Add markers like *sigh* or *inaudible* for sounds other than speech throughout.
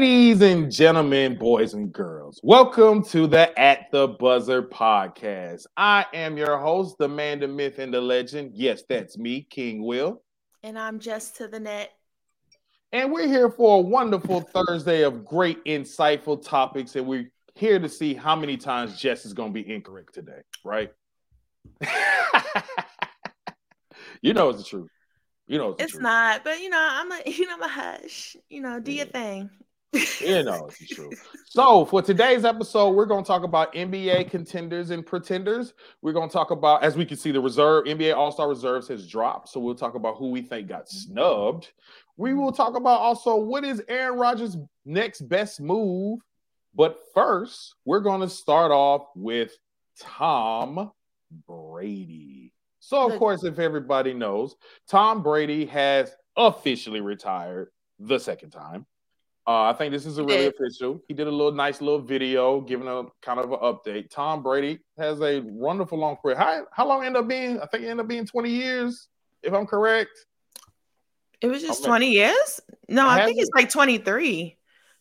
Ladies and gentlemen, boys and girls, welcome to the At the Buzzer podcast. I am your host, the man, the myth, and the legend. Yes, that's me, King Will. And I'm just to the net. And we're here for a wonderful Thursday of great, insightful topics. And we're here to see how many times Jess is going to be incorrect today, right? *laughs* you know it's the truth. You know it's, it's not, but you know, I'm a *laughs* you know I'm a hush. You know, do yeah. your thing. You know it's true. So for today's episode, we're going to talk about NBA contenders and pretenders. We're going to talk about, as we can see, the reserve NBA All Star reserves has dropped. So we'll talk about who we think got snubbed. We will talk about also what is Aaron Rodgers' next best move. But first, we're going to start off with Tom Brady. So, of course, if everybody knows, Tom Brady has officially retired the second time. Uh, I think this is a really official. He did a little nice little video giving a kind of an update. Tom Brady has a wonderful long career. How, how long end up being? I think it ended up being 20 years, if I'm correct. It was just 20 years? No, I think it's like 23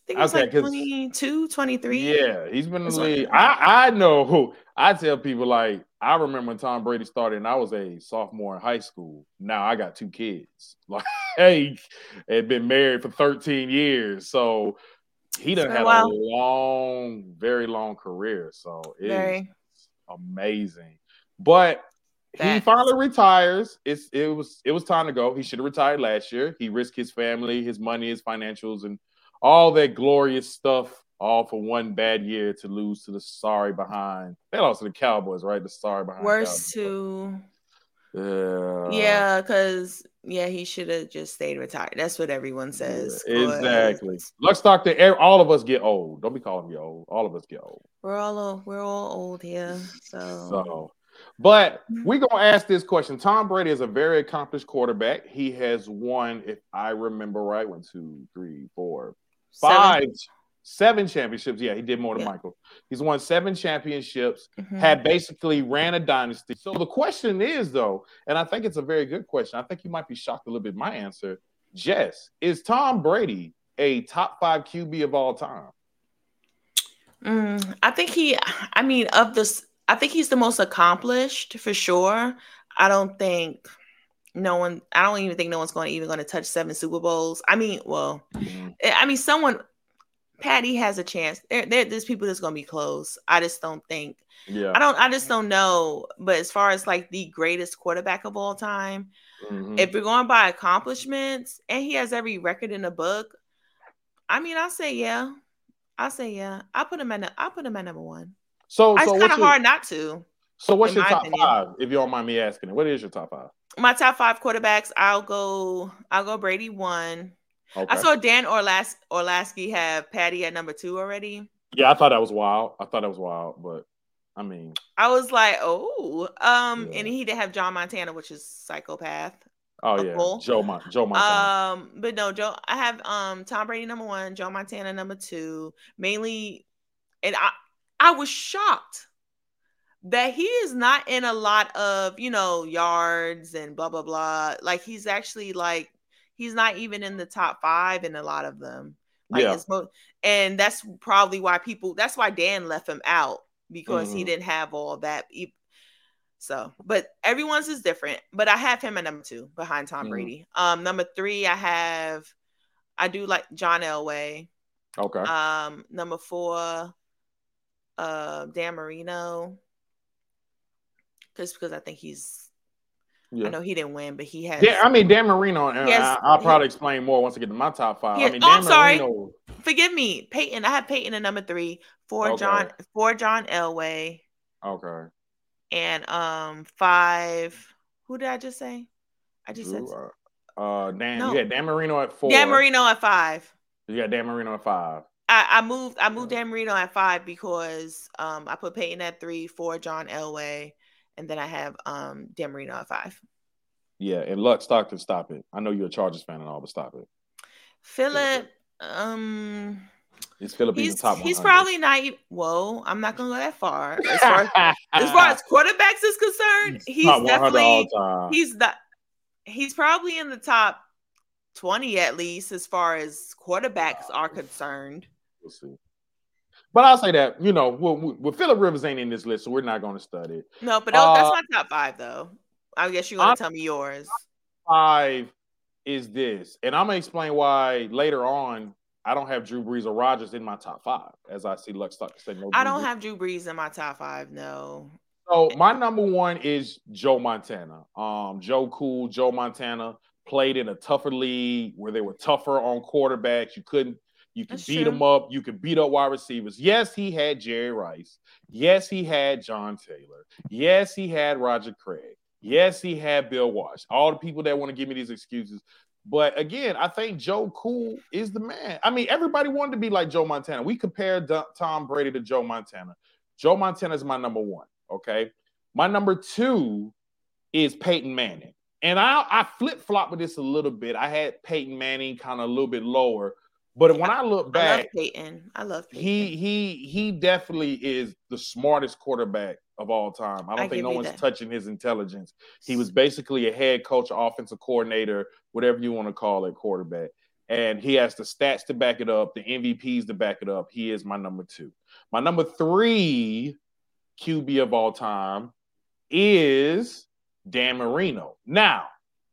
I think it's okay, like 22, 23. Yeah, he's been in the league. I, I know who I tell people like I remember when Tom Brady started and I was a sophomore in high school. Now I got two kids. *laughs* Like hey, had been married for 13 years. So he done had a long, very long career. So it's amazing. But That's... he finally retires. It's it was it was time to go. He should have retired last year. He risked his family, his money, his financials, and all that glorious stuff all for one bad year to lose to the sorry behind. They lost to the Cowboys, right? The sorry behind. Worse to. Yeah. Yeah, because yeah, he should have just stayed retired. That's what everyone says. Yeah, exactly. Let's talk to all of us get old. Don't be calling me old. All of us get old. We're all we're all old here. So. So. But mm-hmm. we're gonna ask this question. Tom Brady is a very accomplished quarterback. He has won, if I remember right, one, two, three, four, five, seven, seven championships. Yeah, he did more than yeah. Michael. He's won seven championships, mm-hmm. had basically ran a dynasty. So the question is, though, and I think it's a very good question. I think you might be shocked a little bit my answer. Jess, is Tom Brady a top five QB of all time? Mm, I think he, I mean, of this, I think he's the most accomplished for sure. I don't think no one i don't even think no one's going to even going to touch seven super bowls i mean well mm-hmm. I mean someone patty has a chance there, there there's people that's going to be close i just don't think yeah i don't i just don't know but as far as like the greatest quarterback of all time mm-hmm. if you're going by accomplishments and he has every record in the book i mean i'll say yeah i'll say yeah i put him at i put him at number one so, so it's kind of hard not to so what's your top opinion. five if you don't mind me asking what is your top five my top five quarterbacks, I'll go. I'll go Brady one. Okay. I saw Dan Orlas- Orlovsky have Patty at number two already. Yeah, I thought that was wild. I thought that was wild, but I mean, I was like, oh, um, yeah. and he did have John Montana, which is psychopath. Oh yeah, Bull. Joe Mon- Joe Montana. Um, but no, Joe. I have um Tom Brady number one, Joe Montana number two, mainly, and I I was shocked that he is not in a lot of you know yards and blah blah blah like he's actually like he's not even in the top five in a lot of them like yeah. Mo- and that's probably why people that's why dan left him out because mm-hmm. he didn't have all that so but everyone's is different but i have him at number two behind tom mm-hmm. brady um number three i have i do like john elway okay um number four uh dan marino just because I think he's. Yeah. I know he didn't win, but he has. Yeah, I mean Dan Marino. And has, I, will probably explain more once I get to my top five. I mean, oh, I'm sorry. Marino... Forgive me, Peyton. I have Peyton at number three for okay. John for John Elway. Okay. And um five. Who did I just say? I just Drew, said. Uh, uh Dan. No. You Dan Marino at four. Dan Marino at five. You got Dan Marino at five. I, I moved. I moved Dan Marino at five because um I put Peyton at three, for John Elway, and then I have um Dan Marino at five. Yeah, and Luck Stockton, stop it. I know you're a Chargers fan and all, but stop it. Philip, um, is Philip he's, the top? He's probably not. Whoa, I'm not gonna go that far. *laughs* As far as, as, far as quarterbacks is concerned, he's, he's definitely he's the he's probably in the top 20 at least, as far as quarterbacks are concerned. We'll see. But I'll say that you know, well, well Philip Rivers ain't in this list, so we're not going to study it. No, but uh, that's my top five, though. I guess you want to tell me yours. Five is this, and I'm gonna explain why later on. I don't have Drew Brees or Rodgers in my top five, as I see Lux Stock say no. I don't Brees. have Drew Brees in my top five. No. So my number one is Joe Montana. Um, Joe Cool, Joe Montana played in a tougher league where they were tougher on quarterbacks. You couldn't you can That's beat true. them up. You can beat up wide receivers. Yes, he had Jerry Rice. Yes, he had John Taylor. Yes, he had Roger Craig. Yes, he had Bill Walsh. All the people that want to give me these excuses. But again, I think Joe Cool is the man. I mean, everybody wanted to be like Joe Montana. We compared Tom Brady to Joe Montana. Joe Montana is my number one. Okay. My number two is Peyton Manning. And I, I flip flop with this a little bit. I had Peyton Manning kind of a little bit lower. But when I look back, I love Peyton. I love Peyton. He he he definitely is the smartest quarterback of all time. I don't I think no one's that. touching his intelligence. He was basically a head coach, offensive coordinator, whatever you want to call it, quarterback. And he has the stats to back it up, the MVPs to back it up. He is my number two. My number three QB of all time is Dan Marino. Now,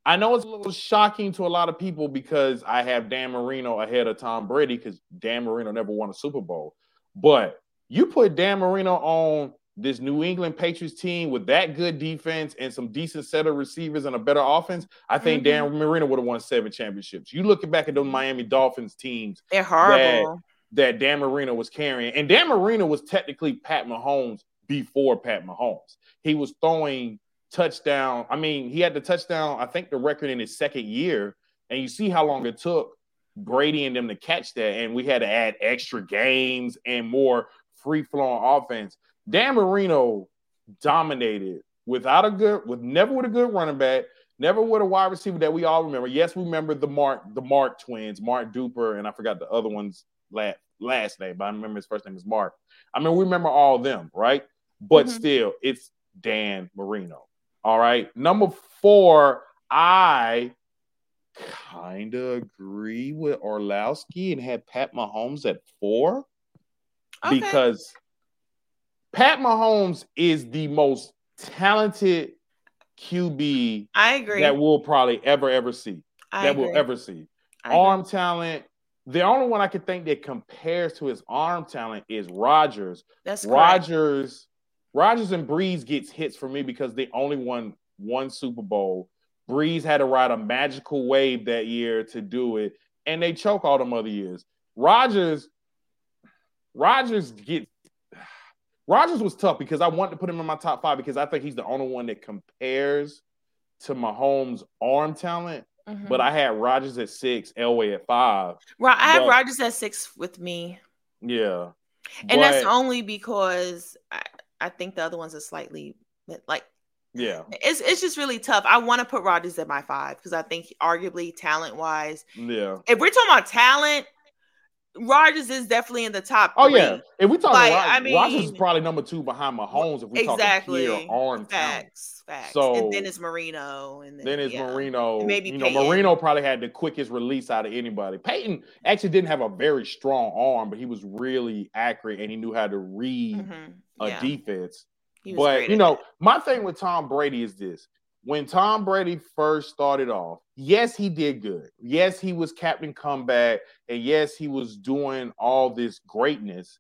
I know it's a little shocking to a lot of people because I have Dan Marino ahead of Tom Brady because Dan Marino never won a Super Bowl. But you put Dan Marino on this New England Patriots team with that good defense and some decent set of receivers and a better offense, I think mm-hmm. Dan Marino would have won seven championships. You look back at those Miami Dolphins teams. They're horrible. That, that Dan Marino was carrying. And Dan Marino was technically Pat Mahomes before Pat Mahomes. He was throwing touchdown. I mean, he had the touchdown, I think the record in his second year. And you see how long it took Brady and them to catch that. And we had to add extra games and more free flowing offense. Dan Marino dominated without a good, with never with a good running back, never with a wide receiver that we all remember. Yes, we remember the Mark, the Mark twins, Mark Duper, and I forgot the other one's last, last name, but I remember his first name is Mark. I mean, we remember all of them, right? But mm-hmm. still, it's Dan Marino. All right. Number four, I kind of agree with Orlowski and had Pat Mahomes at four okay. because Pat Mahomes is the most talented QB I agree that we'll probably ever ever see. I that agree. we'll ever see. I arm agree. talent. The only one I could think that compares to his arm talent is Rodgers. That's Rodgers. Rodgers and Brees gets hits for me because they only won one Super Bowl. Brees had to ride a magical wave that year to do it, and they choke all them other years. Rodgers, Rodgers get *sighs* Rodgers was tough because I wanted to put him in my top five because I think he's the only one that compares to Mahomes' arm talent. Mm-hmm. But I had Rodgers at six, Elway at five. Right, I have Rodgers at six with me. Yeah, and but, that's only because I, I think the other ones are slightly like yeah. It's it's just really tough. I want to put Rodgers at my five because I think arguably talent wise. Yeah. If we're talking about talent, Rodgers is definitely in the top. Oh three. yeah. If we talk like, Rodgers, I mean, Rodgers is probably number two behind Mahomes. If we exactly. talk arm facts, talent. facts. So and then it's Marino, and then, then it's yeah. Marino. And maybe you Peyton. know Marino probably had the quickest release out of anybody. Peyton actually didn't have a very strong arm, but he was really accurate and he knew how to read mm-hmm. Yeah. a defense. But you know, my thing with Tom Brady is this: when Tom Brady first started off, yes, he did good. Yes, he was captain comeback, and yes, he was doing all this greatness.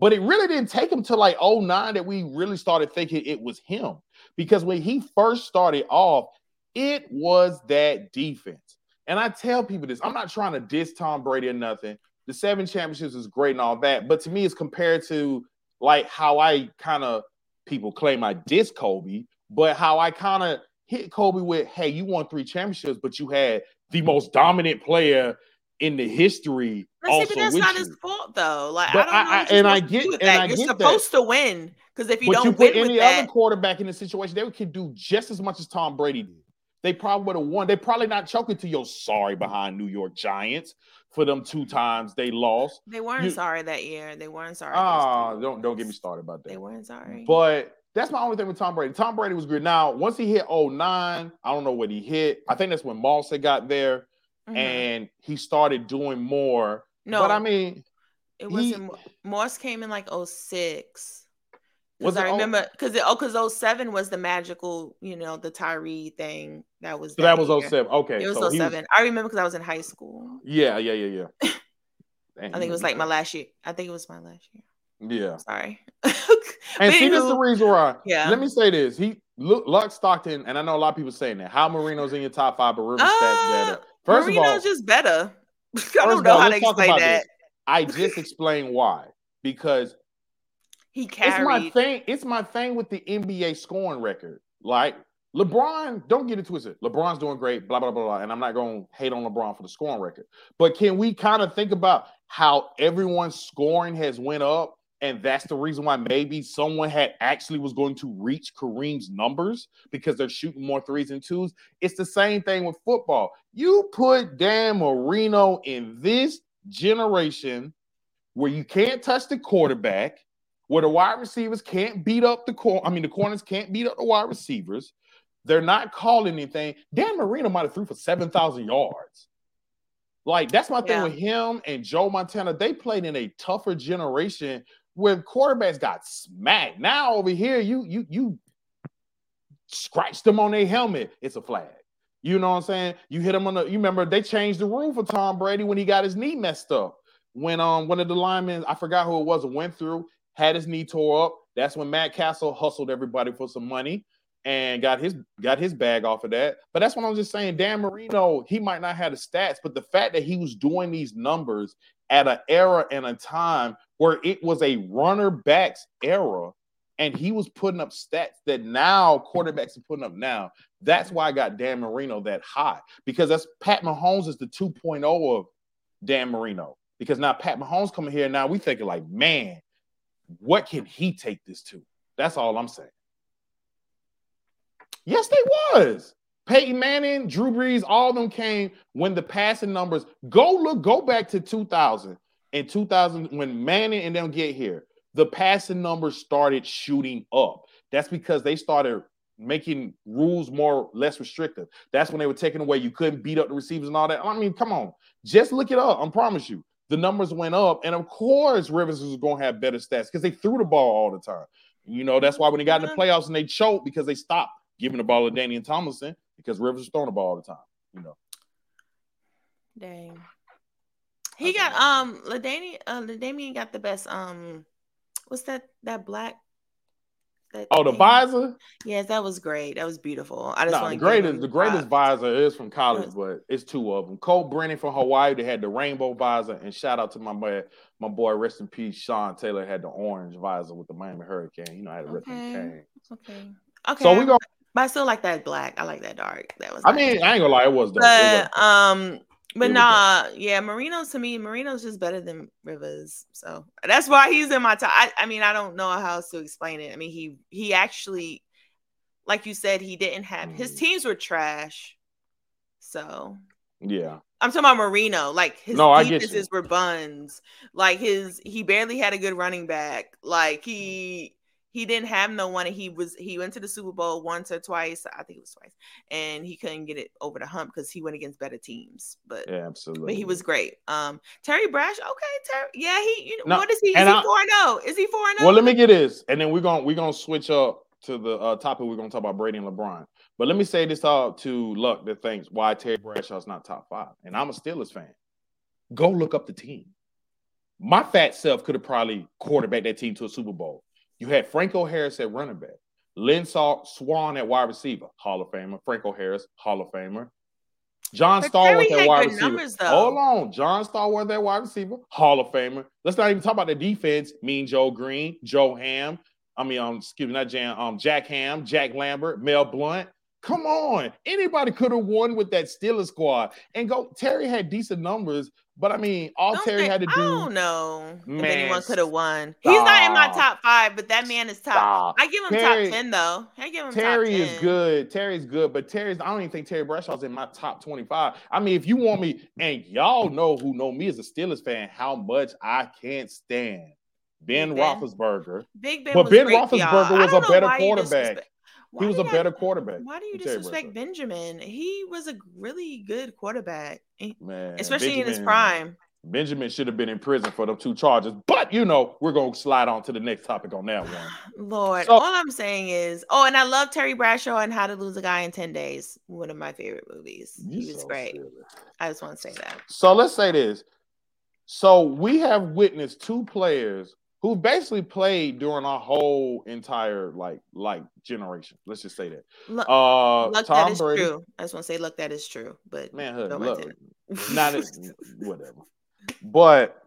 But it really didn't take him to like 09 that we really started thinking it was him. Because when he first started off, it was that defense. And I tell people this, I'm not trying to diss Tom Brady or nothing. The seven championships is great and all that. But to me, it's compared to like how I kind of people claim I diss Kobe, but how I kind of hit Kobe with, hey, you won three championships, but you had the most dominant player in the history. But also that's not you. his fault though. Like but I, I, and I get and I you're get supposed that. to win because if you but don't you put any other that, quarterback in the situation, they could do just as much as Tom Brady did. They probably would have won. They probably not choking to your sorry behind New York Giants for them two times they lost. They weren't you, sorry that year. They weren't sorry. Ah, don't don't get me started about that. They weren't sorry. But that's my only thing with Tom Brady. Tom Brady was good. Now, once he hit 09, I don't know what he hit. I think that's when Moss had got there. mm-hmm. and he started doing more. No, but I mean, it wasn't. He, Moss came in like 06. Because I remember, because oh, because 07 was the magical, you know, the Tyree thing that was. So that, that was 07. Okay, it was so 07. Was, I remember because I was in high school. Yeah, yeah, yeah, yeah. *laughs* I think it was like my last year. I think it was my last year. Yeah. Sorry. *laughs* and see, this is the reason why. Yeah. Let me say this. He look Luck Stockton, and I know a lot of people saying that. How Marino's in your top five, but Rivers uh, better. First Marino's of all, just better. *laughs* I don't know all, how to explain that. This. I just explained why. Because he carried. It's my thing. It's my thing with the NBA scoring record. Like LeBron, don't get it twisted. LeBron's doing great, blah, blah, blah, blah. And I'm not going to hate on LeBron for the scoring record. But can we kind of think about how everyone's scoring has went up? And that's the reason why maybe someone had actually was going to reach Kareem's numbers because they're shooting more threes and twos. It's the same thing with football. You put Dan Marino in this generation where you can't touch the quarterback, where the wide receivers can't beat up the corner. I mean, the corners can't beat up the wide receivers. They're not calling anything. Dan Marino might have threw for 7,000 yards. Like, that's my thing yeah. with him and Joe Montana. They played in a tougher generation where quarterbacks got smacked. Now over here, you you you scratched them on their helmet. It's a flag. You know what I'm saying? You hit them on the. You remember they changed the rule for Tom Brady when he got his knee messed up. When um one of the linemen, I forgot who it was, went through, had his knee tore up. That's when Matt Cassel hustled everybody for some money and got his got his bag off of that. But that's what I'm just saying. Dan Marino, he might not have the stats, but the fact that he was doing these numbers at an era and a time where it was a runner backs era, and he was putting up stats that now quarterbacks are putting up now. That's why I got Dan Marino that high because that's Pat Mahomes is the 2.0 of Dan Marino. Because now Pat Mahomes coming here, now we thinking like, man, what can he take this to? That's all I'm saying. Yes, they was. Peyton Manning, Drew Brees, all of them came when the passing numbers go look, go back to 2000. In 2000, when Manning and them get here, the passing numbers started shooting up. That's because they started making rules more less restrictive. That's when they were taking away. You couldn't beat up the receivers and all that. I mean, come on, just look it up. I promise you, the numbers went up, and of course, Rivers was going to have better stats because they threw the ball all the time. You know, that's why when they got in the playoffs and they choked because they stopped giving the ball to Danian Tomlinson because Rivers was throwing the ball all the time. You know. Dang. He got um LaDainian uh LaDainian got the best um what's that that black that oh the visor yes that was great that was beautiful I just nah, the greatest the greatest visor is from college but it's two of them Colt Brennan from Hawaii they had the rainbow visor and shout out to my boy my boy rest in peace Sean Taylor had the orange visor with the Miami Hurricane you know I had a okay. okay okay so we go but I still like that black. I like that dark. That was. I mean, I ain't gonna lie, it was. Dope. But it was um, but nah, yeah, Marino's to me, Marino's just better than Rivers. So that's why he's in my top. I, I mean, I don't know how else to explain it. I mean, he he actually, like you said, he didn't have mm. his teams were trash. So yeah. I'm talking about Marino. Like his no, defenses were buns. Like his he barely had a good running back. Like he he didn't have no one he was he went to the super bowl once or twice i think it was twice and he couldn't get it over the hump because he went against better teams but yeah absolutely but he was great. Um terry brash okay terry yeah he you know, no, what is he is he 4-0 is he 4-0 well let me get this and then we're gonna we're gonna switch up to the uh, topic we're gonna talk about brady and lebron but let me say this all to luck that thinks why terry bradshaw's not top five and i'm a steelers fan. Go look up the team. My fat self could have probably quarterbacked that team to a super bowl you had Franco Harris at running back, Lynn Swann at wide receiver, Hall of Famer. Franco Harris, Hall of Famer. John Stallworth at wide receiver. Numbers, Hold on, John Stallworth at wide receiver, Hall of Famer. Let's not even talk about the defense. Mean Joe Greene, Joe Ham. I mean, um, excuse me, not Jan, um, Jack Ham, Jack Lambert, Mel Blount. Come on, anybody could have won with that Steelers squad. And go, Terry had decent numbers, but I mean, all don't Terry think, had to do. I don't know man, if anyone could have won. Stop. He's not in my top five, but that man is top. Stop. I give him Terry, top ten though. I give him Terry is good. Terry's good, but Terry's. I don't even think Terry Bradshaw's in my top twenty-five. I mean, if you want me, and y'all know who know me as a Steelers fan, how much I can't stand Ben, ben. Roethlisberger. Big Ben, but Ben Roethlisberger was a better quarterback. Why he was a better quarterback. Why do you disrespect Benjamin? He was a really good quarterback, eh, man, especially Benjamin, in his prime. Benjamin should have been in prison for the two charges, but you know we're gonna slide on to the next topic on that one. *sighs* Lord, so, all I'm saying is, oh, and I love Terry Bradshaw and How to Lose a Guy in Ten Days. One of my favorite movies. He was so great. Silly. I just want to say that. So let's say this. So we have witnessed two players who basically played during our whole entire like like generation. Let's just say that. Look, uh, look Tom that is Brady. true. I just want to say, look, that is true. But man, look, not *laughs* whatever. But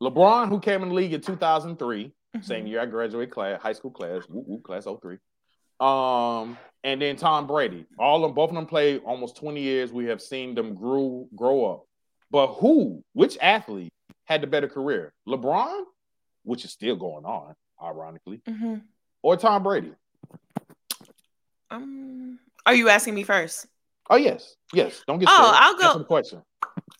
LeBron, who came in the league in 2003, mm-hmm. same year I graduated class, high school class, woo, woo, class 03. Um, and then Tom Brady. All of both of them played almost 20 years. We have seen them grow grow up. But who, which athlete had the better career? LeBron, which is still going on, ironically, mm-hmm. or Tom Brady? Um, are you asking me first? Oh yes, yes. Don't get. Oh, scared. I'll go. Answer the question.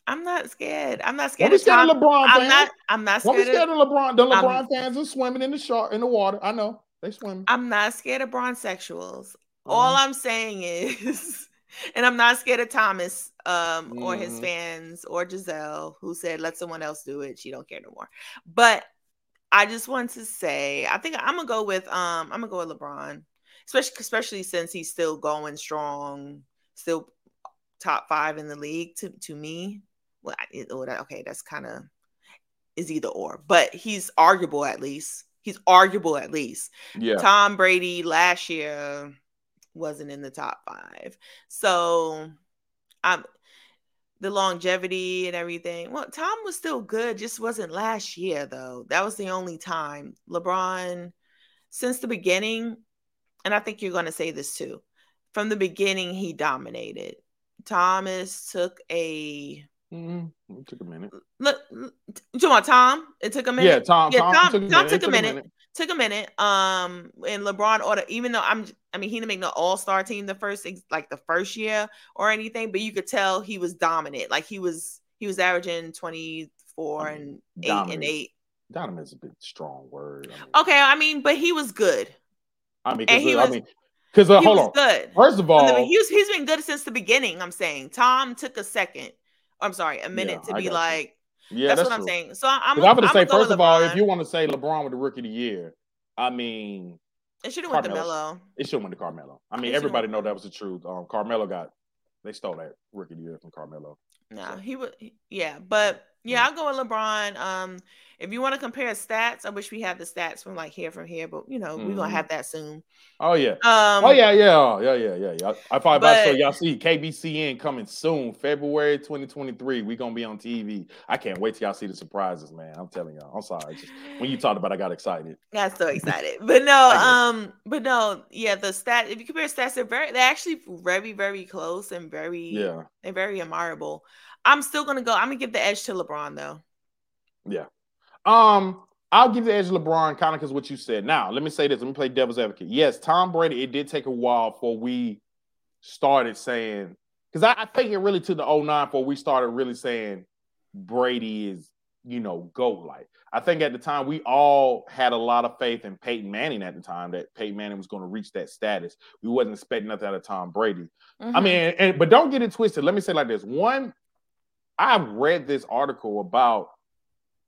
I'm not scared. I'm not scared. Don't be scared Tom. of LeBron I'm not. I'm not scared. Don't be scared of, of LeBron. The LeBron I'm, fans are swimming in the shark in the water. I know they swim. I'm not scared of bronsexuals. Uh-huh. All I'm saying is, and I'm not scared of Thomas um, mm-hmm. or his mm-hmm. fans or Gisele, who said let someone else do it. She don't care no more. But I just want to say, I think I'm gonna go with um, I'm gonna go with LeBron, especially especially since he's still going strong, still top five in the league to to me well, okay, that's kind of is either or, but he's arguable at least. He's arguable at least. Yeah. Tom Brady last year wasn't in the top five, so I'm the longevity and everything. Well, Tom was still good, just wasn't last year though. That was the only time. LeBron, since the beginning, and I think you're going to say this too. From the beginning, he dominated. Thomas took a Mm-hmm. It took a minute. Look, you about Tom? It took a minute. Yeah, Tom. Yeah, Tom, Tom, took, a Tom took, a, minute. minute. Took a minute. Um, and LeBron order, even though I'm, I mean, he didn't make the All Star team the first, like the first year or anything, but you could tell he was dominant. Like he was, he was averaging twenty four I mean, and dominant. eight and eight. Dominant is a bit strong word. I mean, okay, I mean, but he was good. I mean, and he was, I mean, because uh, hold on. Good. First of all, he's he's been good since the beginning. I'm saying Tom took a second. I'm sorry, a minute yeah, to be like. You. Yeah, that's, that's, what true. I'm saying. So I'm. I'm going to say first of all, if you want to say LeBron with the Rookie of the Year, I mean, it should have went to Melo. It should have went to Carmelo. I mean, everybody know that was the truth. Um, Carmelo got they stole that Rookie of the Year from Carmelo. No, so. he was Yeah, but yeah, I'll go with LeBron. Um, if you want to compare stats, I wish we had the stats from like here from here, but you know, mm-hmm. we're gonna have that soon. Oh yeah. Um, oh yeah, yeah, yeah, yeah, yeah, yeah. I thought about so y'all see KCBN coming soon, February 2023. We're gonna be on TV. I can't wait till y'all see the surprises, man. I'm telling y'all. I'm sorry. Just, when you talked about it, I got excited. Got so excited. *laughs* But no, um, but no, yeah, the stat if you compare stats, they're very they're actually very, very close and very yeah, they're very admirable. I'm still gonna go. I'm gonna give the edge to LeBron though. Yeah. Um, I'll give the edge to LeBron kind of because what you said. Now, let me say this. Let me play devil's advocate. Yes, Tom Brady, it did take a while before we started saying, because I, I, think it really took the 09 before we started really saying Brady is, you know, GOAT like. I think at the time we all had a lot of faith in Peyton Manning at the time that Peyton Manning was going to reach that status. We wasn't expecting nothing out of Tom Brady. Mm-hmm. I mean, and, but don't get it twisted. Let me say like this. One, I read this article about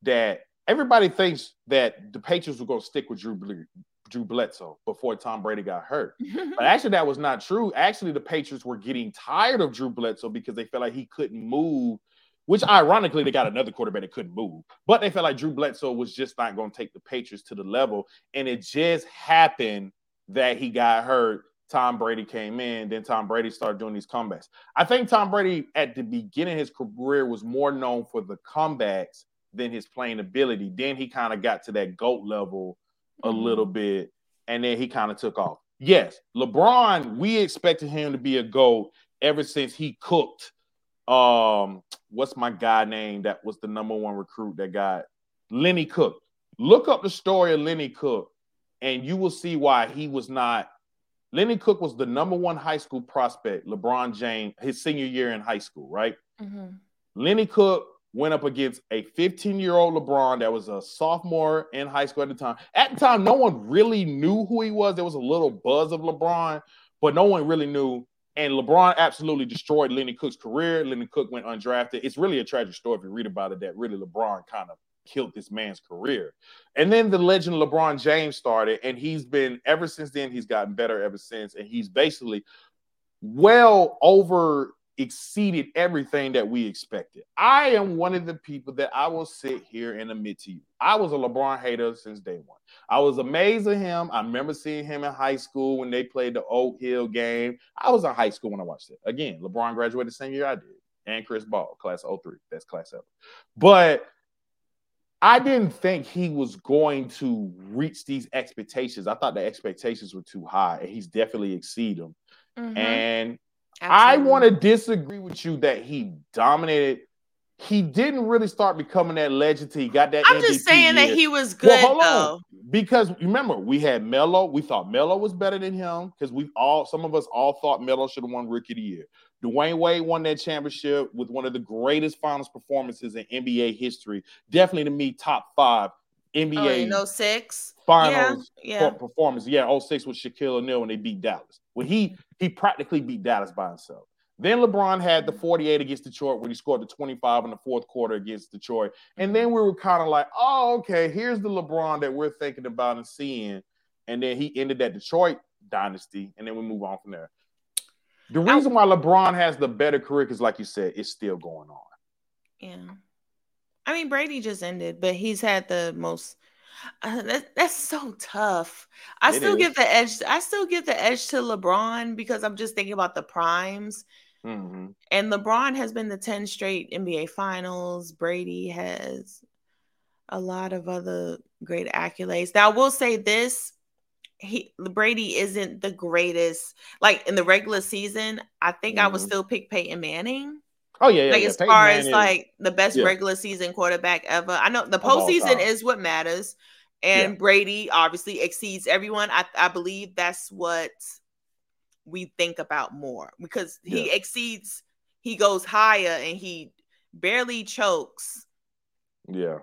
that everybody thinks that the Patriots were going to stick with Drew Drew Bledsoe before Tom Brady got hurt. *laughs* but actually, that was not true. Actually, the Patriots were getting tired of Drew Bledsoe because they felt like he couldn't move. Which ironically, they got another quarterback that couldn't move, but they felt like Drew Bledsoe was just not going to take the Patriots to the level. And it just happened that he got hurt. Tom Brady came in, then Tom Brady started doing these comebacks. I think Tom Brady at the beginning of his career was more known for the comebacks than his playing ability. Then he kind of got to that GOAT level a mm-hmm. little bit, and then he kind of took off. Yes, LeBron, we expected him to be a GOAT ever since he cooked. Um, what's my guy name that was the number one recruit that got Lenny Cook? Look up the story of Lenny Cook, and you will see why he was not. Lenny Cook was the number one high school prospect, LeBron James, his senior year in high school, right? Mm-hmm. Lenny Cook went up against a 15 year old LeBron that was a sophomore in high school at the time. At the time, no one really knew who he was. There was a little buzz of LeBron, but no one really knew. And LeBron absolutely destroyed Lenny Cook's career. Lenny Cook went undrafted. It's really a tragic story if you read about it that really LeBron kind of killed this man's career. And then the legend LeBron James started, and he's been ever since then, he's gotten better ever since. And he's basically well over exceeded everything that we expected. I am one of the people that I will sit here and admit to you. I was a LeBron hater since day one. I was amazed at him. I remember seeing him in high school when they played the Oak Hill game. I was in high school when I watched it. Again, LeBron graduated the same year I did, and Chris Paul, class 03. That's class ever. But I didn't think he was going to reach these expectations. I thought the expectations were too high, and he's definitely exceeded them. Mm-hmm. And Absolutely. I want to disagree with you that he dominated. He didn't really start becoming that legend till he got that. I'm MVP just saying year. that he was good well, though. On. Because remember, we had Melo. We thought Melo was better than him because we all, some of us all thought Melo should have won Rookie of the Year. Dwyane Wade won that championship with one of the greatest finals performances in NBA history. Definitely to me, top five NBA. Oh, 06? Finals yeah, yeah. performance. Yeah, 06 with Shaquille O'Neal when they beat Dallas. Well, he he practically beat Dallas by himself. Then LeBron had the 48 against Detroit when he scored the 25 in the fourth quarter against Detroit. And then we were kind of like, oh, okay, here's the LeBron that we're thinking about and seeing. And then he ended that Detroit dynasty. And then we move on from there. The reason why LeBron has the better career, because like you said, it's still going on. Yeah. I mean, Brady just ended, but he's had the most uh, that, that's so tough. I it still is. give the edge. I still give the edge to LeBron because I'm just thinking about the primes. Mm-hmm. And LeBron has been the 10 straight NBA finals. Brady has a lot of other great accolades. Now, I will say this he Brady isn't the greatest. Like in the regular season, I think mm-hmm. I would mm-hmm. still pick Peyton Manning. Oh yeah, yeah. Like yeah. as Peyton far Manning, as like the best yeah. regular season quarterback ever. I know the postseason is what matters, and. Brady obviously exceeds everyone. I, I believe that's what we think about more because he exceeds, he goes higher and he barely chokes. Yeah.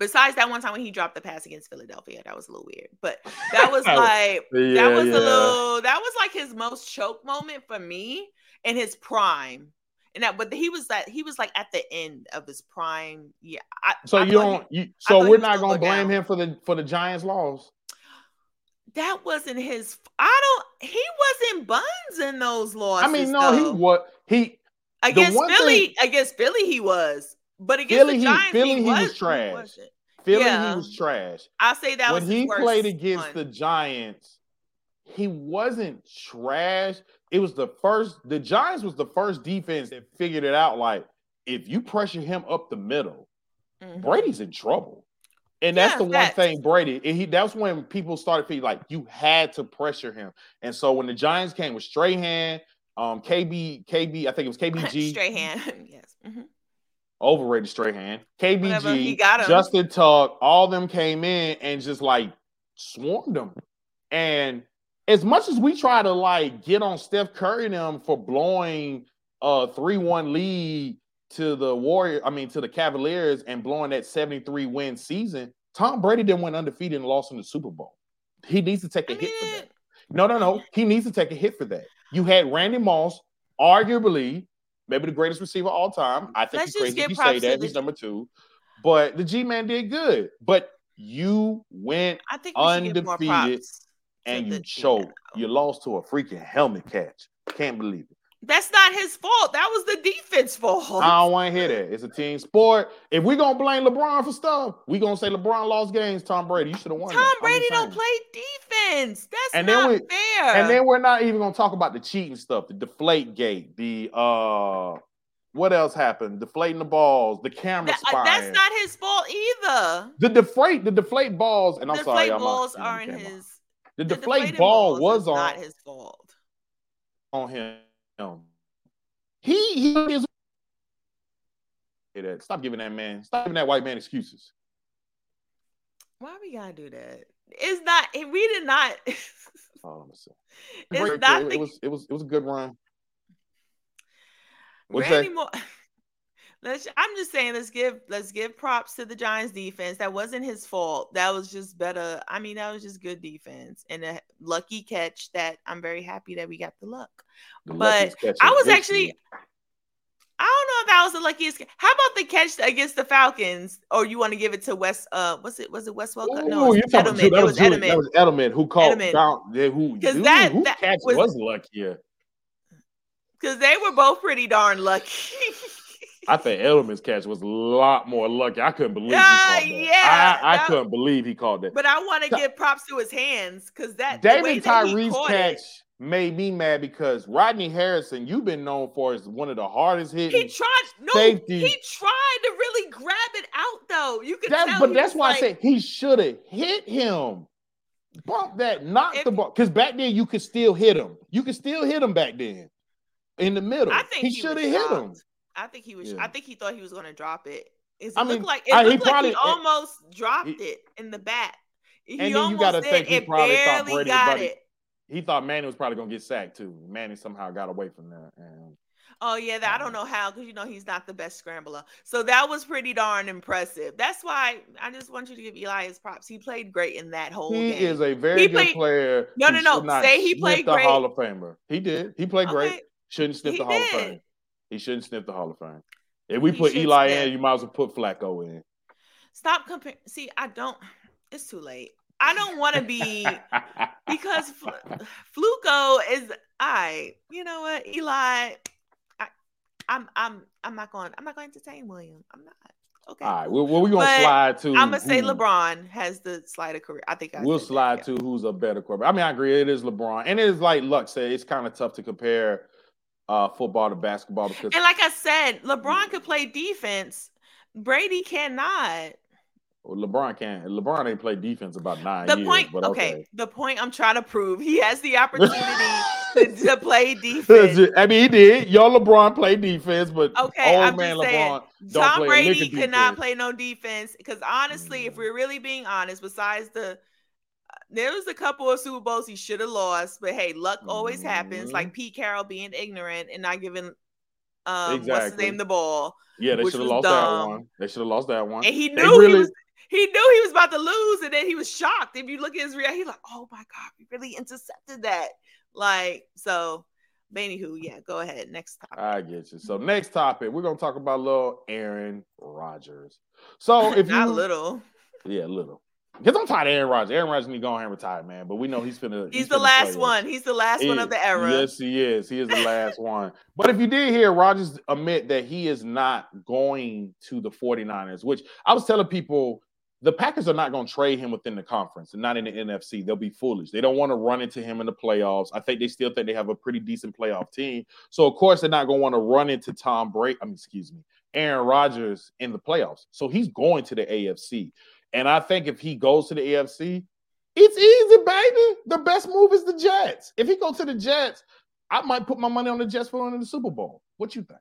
Besides that one time when he dropped the pass against Philadelphia, that was a little weird. But that was *laughs* like yeah, that was a little that was like his most choke moment for me in his prime and that but he was that he was like at the end of his prime yeah I, so I you don't he, you so we're not gonna blame down. him for the for the giants loss that wasn't his i don't he wasn't buns in those losses i mean no though. he what he against philly thing, against philly he was but against philly, the giants he, philly he, was, he was trash philly yeah. he was trash i'll say that was when he played against one. the giants he wasn't trash it was the first the Giants was the first defense that figured it out like if you pressure him up the middle, mm-hmm. Brady's in trouble. And that's yeah, the one thing Brady, and he that's when people started feeling like you had to pressure him. And so when the Giants came with Strahan, um, KB, KB, I think it was KBG. *laughs* Strahan, *laughs* yes. Mm-hmm. Overrated Strahan. KBG, Justin Tuck, all them came in and just like swarmed them. And as much as we try to like get on Steph Curry and them for blowing a 3-1 lead to the Warrior, I mean to the Cavaliers and blowing that 73 win season, Tom Brady didn't win undefeated and lost in the Super Bowl. He needs to take a hit for that. No, no, no. He needs to take a hit for that. You had Randy Moss, arguably maybe the greatest receiver all time. I think Let's crazy if you say that. He's number two. But the G man did good. But you went I think undefeated and you choked. You lost to a freaking helmet catch. Can't believe it. That's not his fault. That was the defense fault. I don't want to hear that. It's a team sport. If we're gonna blame LeBron for stuff, we gonna say LeBron lost games. Tom Brady, you should have won. Tom Brady don't play defense. That's and not we, fair. And then we're not even gonna talk about the cheating stuff, the deflate gate, the uh what else happened? Deflating the balls, the camera that, uh, That's not his fault either. The deflate, the deflate balls, and I'm deflate sorry, deflate balls aren't his. The, the deflate ball was on not his fault. On him. He he is Stop giving that man, stop giving that white man excuses. Why we gotta do that? It's not. We did not. *laughs* oh, it's not. It, the, it was. It was. It was a good run. Randy Moore. *laughs* Let's, I'm just saying, let's give let's give props to the Giants defense. That wasn't his fault. That was just better. I mean, that was just good defense and a lucky catch. That I'm very happy that we got the luck. The but I was actually, I don't know if that was the luckiest. How about the catch against the Falcons? Or you want to give it to Wes? Uh, was it was it Wes Welker? No, you're talking Edelman. That was, it was Edelman. That was Edelman who called Edelman. down. Who because that, who that catch was, was luckier. Because *laughs* they were both pretty darn lucky. *laughs* I think Edelman's catch was a lot more lucky. I couldn't believe uh, he called that. Yeah, I, I that, couldn't believe he called that. But I want to give props to his hands because that David Tyree's catch it, made me mad because Rodney Harrison, you've been known for as one of the hardest hitting. He tried, no, safeties. he tried to really grab it out though. You could that's, but that's why like, I said he should have hit him. Bump that, knock if, the ball. Because back then you could still hit him. You could still hit him back then in the middle. I think he, he should have hit him. I think he was. Yeah. I think he thought he was going to drop it. It I looked mean, like it I, looked he like probably, eh, he almost it, dropped he, it in the bat. He and then you got to think he probably thought Brady got it. He thought Manny was probably going to get sacked too. Manny somehow got away from that. And, oh yeah, that, I don't um, know how because you know he's not the best scrambler. So that was pretty darn impressive. That's why I just want you to give Eli his props. He played great in that whole. He game. is a very he good played, player. No, no, no. Say he played great. Hall of Famer. He did. He played okay. great. Shouldn't sniff he the Hall did. of Fame. He shouldn't sniff the Hall of Fame. If we he put Eli sniff. in, you might as well put Flacco in. Stop comparing. See, I don't. It's too late. I don't want to be *laughs* because Fl- Flacco is I. You know what, Eli? I, I'm I'm I'm not going. I'm not going to entertain William. I'm not. Okay. All right. Well, well we're gonna but slide to. I'm gonna say LeBron has the slider career. I think I we'll slide that, yeah. to who's a better quarterback. I mean, I agree. It is LeBron, and it is like Luck said. It's kind of tough to compare uh, football to basketball because. And like I said, LeBron could play defense. Brady cannot. Well, LeBron can't. LeBron ain't played defense about nine the years. Point, okay. okay. The point I'm trying to prove, he has the *laughs* opportunity to, to, play defense. I mean, he did. Y'all LeBron played defense, but okay, old I'm man LeBron. Tom Brady cannot play no defense because honestly, mm. if we're really being honest, besides the there was a couple of Super Bowls he should have lost, but hey, luck always mm-hmm. happens. Like Pete Carroll being ignorant and not giving um exactly. what's his name the ball. Yeah, they should have lost dumb. that one. They should have lost that one. And he knew really... he was he knew he was about to lose, and then he was shocked. If you look at his reaction, he's like, "Oh my god, we really intercepted that!" Like so. But anywho, yeah, go ahead. Next topic. I get you. So next topic, we're gonna talk about little Aaron Rodgers. So *laughs* if not you, little, yeah, little. Because I'm tired of Aaron Rodgers. Aaron Rodgers need to go ahead and retire, man. But we know he's gonna. He's, he's the last one. He's the last he, one of the era. Yes, he is. He is the last *laughs* one. But if you did hear Rodgers admit that he is not going to the 49ers, which I was telling people the Packers are not going to trade him within the conference and not in the NFC. They'll be foolish. They don't want to run into him in the playoffs. I think they still think they have a pretty decent playoff team. So of course they're not going to want to run into Tom Brady. I mean, excuse me, Aaron Rodgers in the playoffs. So he's going to the AFC. And I think if he goes to the AFC, it's easy, baby. The best move is the Jets. If he goes to the Jets, I might put my money on the Jets for winning the Super Bowl. What you think?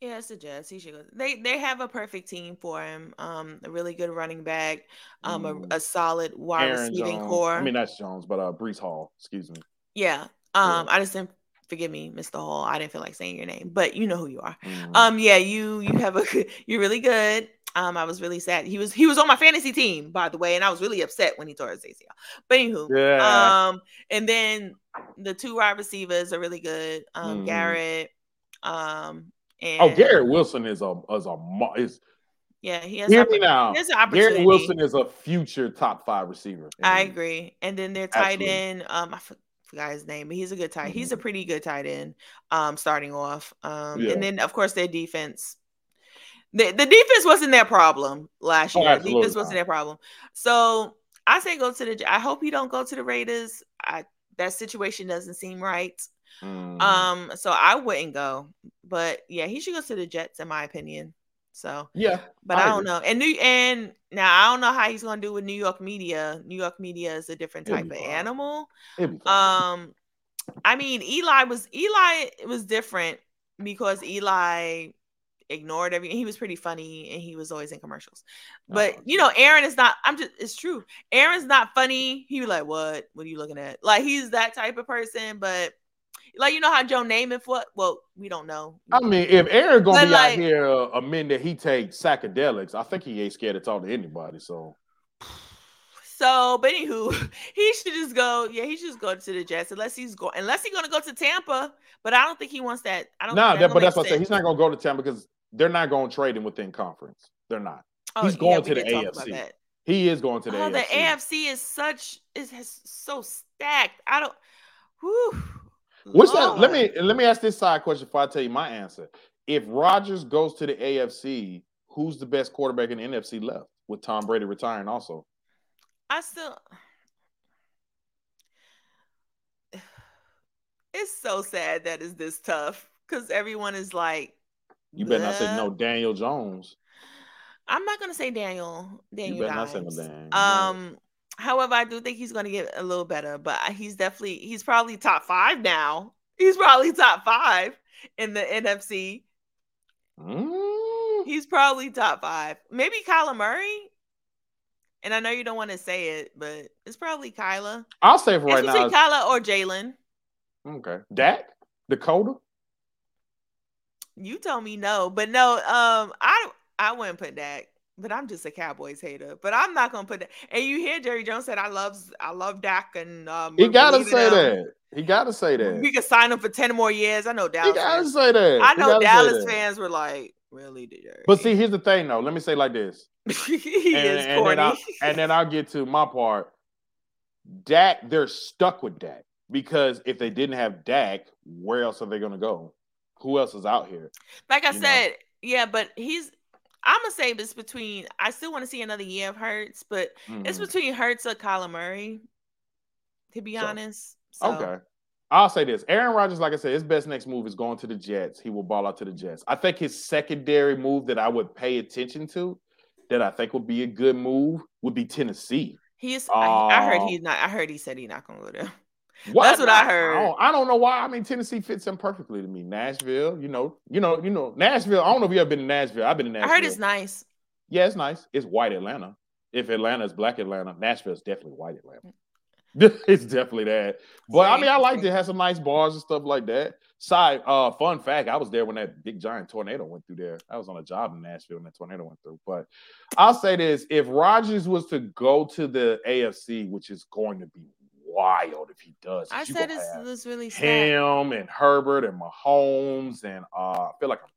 Yeah, it's the Jets. He should go. They they have a perfect team for him. Um, a really good running back, um, mm. a, a, solid wide Aaron receiving Jones. core. I mean that's Jones, but uh, Breece Hall. Excuse me. Yeah. Um, yeah. I just didn't forgive me, Mr. Hall. I didn't feel like saying your name, but you know who you are. Mm. Um, yeah, you you have a *laughs* you're really good. Um, I was really sad. He was he was on my fantasy team, by the way, and I was really upset when he tore his ACL. But anywho, yeah. um, and then the two wide receivers are really good. Um, mm. Garrett, um, and oh, Garrett Wilson is a is a is yeah, he has. Hear me now. Garrett Wilson is a future top five receiver. I agree. And then their tight end, um, I forgot his name, but he's a good tight. Mm-hmm. He's a pretty good tight end. Um, starting off. Um, yeah. and then of course their defense the, the defense wasn't their problem last year. Oh, defense wasn't their problem. So I say go to the. I hope you don't go to the Raiders. I that situation doesn't seem right. Mm. Um, so I wouldn't go. But yeah, he should go to the Jets, in my opinion. So yeah, but I, I don't know. And new and now I don't know how he's gonna do with New York media. New York media is a different type of animal. Um, I mean, Eli was Eli was different because Eli ignored everything. He was pretty funny and he was always in commercials. But oh. you know, Aaron is not, I'm just it's true. Aaron's not funny. He was like, What? What are you looking at? Like he's that type of person, but like you know how Joe Namath what? Well, we don't know. I mean, if Aaron gonna but be like, out here uh, a minute that he takes psychedelics, I think he ain't scared to talk to anybody. So so, but anywho, *laughs* he should just go. Yeah, he should just go to the Jets unless he's going. Unless he's going to go to Tampa, but I don't think he wants that. I don't. No, that, but that's what I said. He's not going to go to Tampa because they're not going to trade him within conference. They're not. Oh, he's going yeah, to the AFC. He is going to the oh, AFC. The AFC is such is so stacked. I don't. Whew, What's that? Let me let me ask this side question before I tell you my answer. If Rodgers goes to the AFC, who's the best quarterback in the NFC left with Tom Brady retiring also? I still *sighs* it's so sad that it's this tough because everyone is like You better not say no Daniel Jones. I'm not gonna say Daniel. Daniel. You better not say no Daniel. Um however, I do think he's gonna get a little better, but he's definitely he's probably top five now. He's probably top five in the NFC. Mm. He's probably top five. Maybe Kyler Murray. And I know you don't want to say it, but it's probably Kyler. I'll say for right now. Kyler or Jalen. Okay. Dak? Dakota? You told me no, but no, um, I I wouldn't put Dak, but I'm just a Cowboys hater. But I'm not gonna put that. And you hear Jerry Jones said, "I love I love Dak," and um, he gotta say that. He gotta say that. We could sign him for ten more years. I know Dallas. He gotta fans. say that. I know Dallas fans were like, "Really, Jerry?" But see, here's the thing, though. Let me say like this: *laughs* he and, is and corny. Then and then I'll get to my part. Dak, they're stuck with Dak because if they didn't have Dak, where else are they to go? Who else is out here? Like I you said, know? yeah, but he's. I'm gonna say this between. I still want to see another year of Hurts, but mm-hmm. it's between Hurts or Kyler Murray. To be so, honest. So. Okay. I'll say this: Aaron Rodgers, like I said, his best next move is going to the Jets. He will ball out to the Jets. I think his secondary move that I would pay attention to that I think would be a good move would be Tennessee. He's. Uh, I, I, heard um, he's not. I heard he said he's not to go there. That's what I heard. I don't, I don't, know why. I mean, Tennessee fits him perfectly to me. Nashville, you know, you know, you know, Nashville. I don't know if you ever been to Nashville. I've been to Nashville. I heard it's nice. Yeah, it's nice. It's white Atlanta. If Atlanta is black Atlanta, Nashville is definitely white Atlanta. *laughs* it's definitely that. But I mean, I like to have some nice bars and stuff like that. Side uh fun fact, I was there when that big giant tornado went through there. I was on a job in Nashville when that tornado went through. But I'll say this if Rodgers was to go to the AFC, which is going to be wild if he does. I said it's, really sad. Him and Herbert and Mahomes and uh I feel like I'm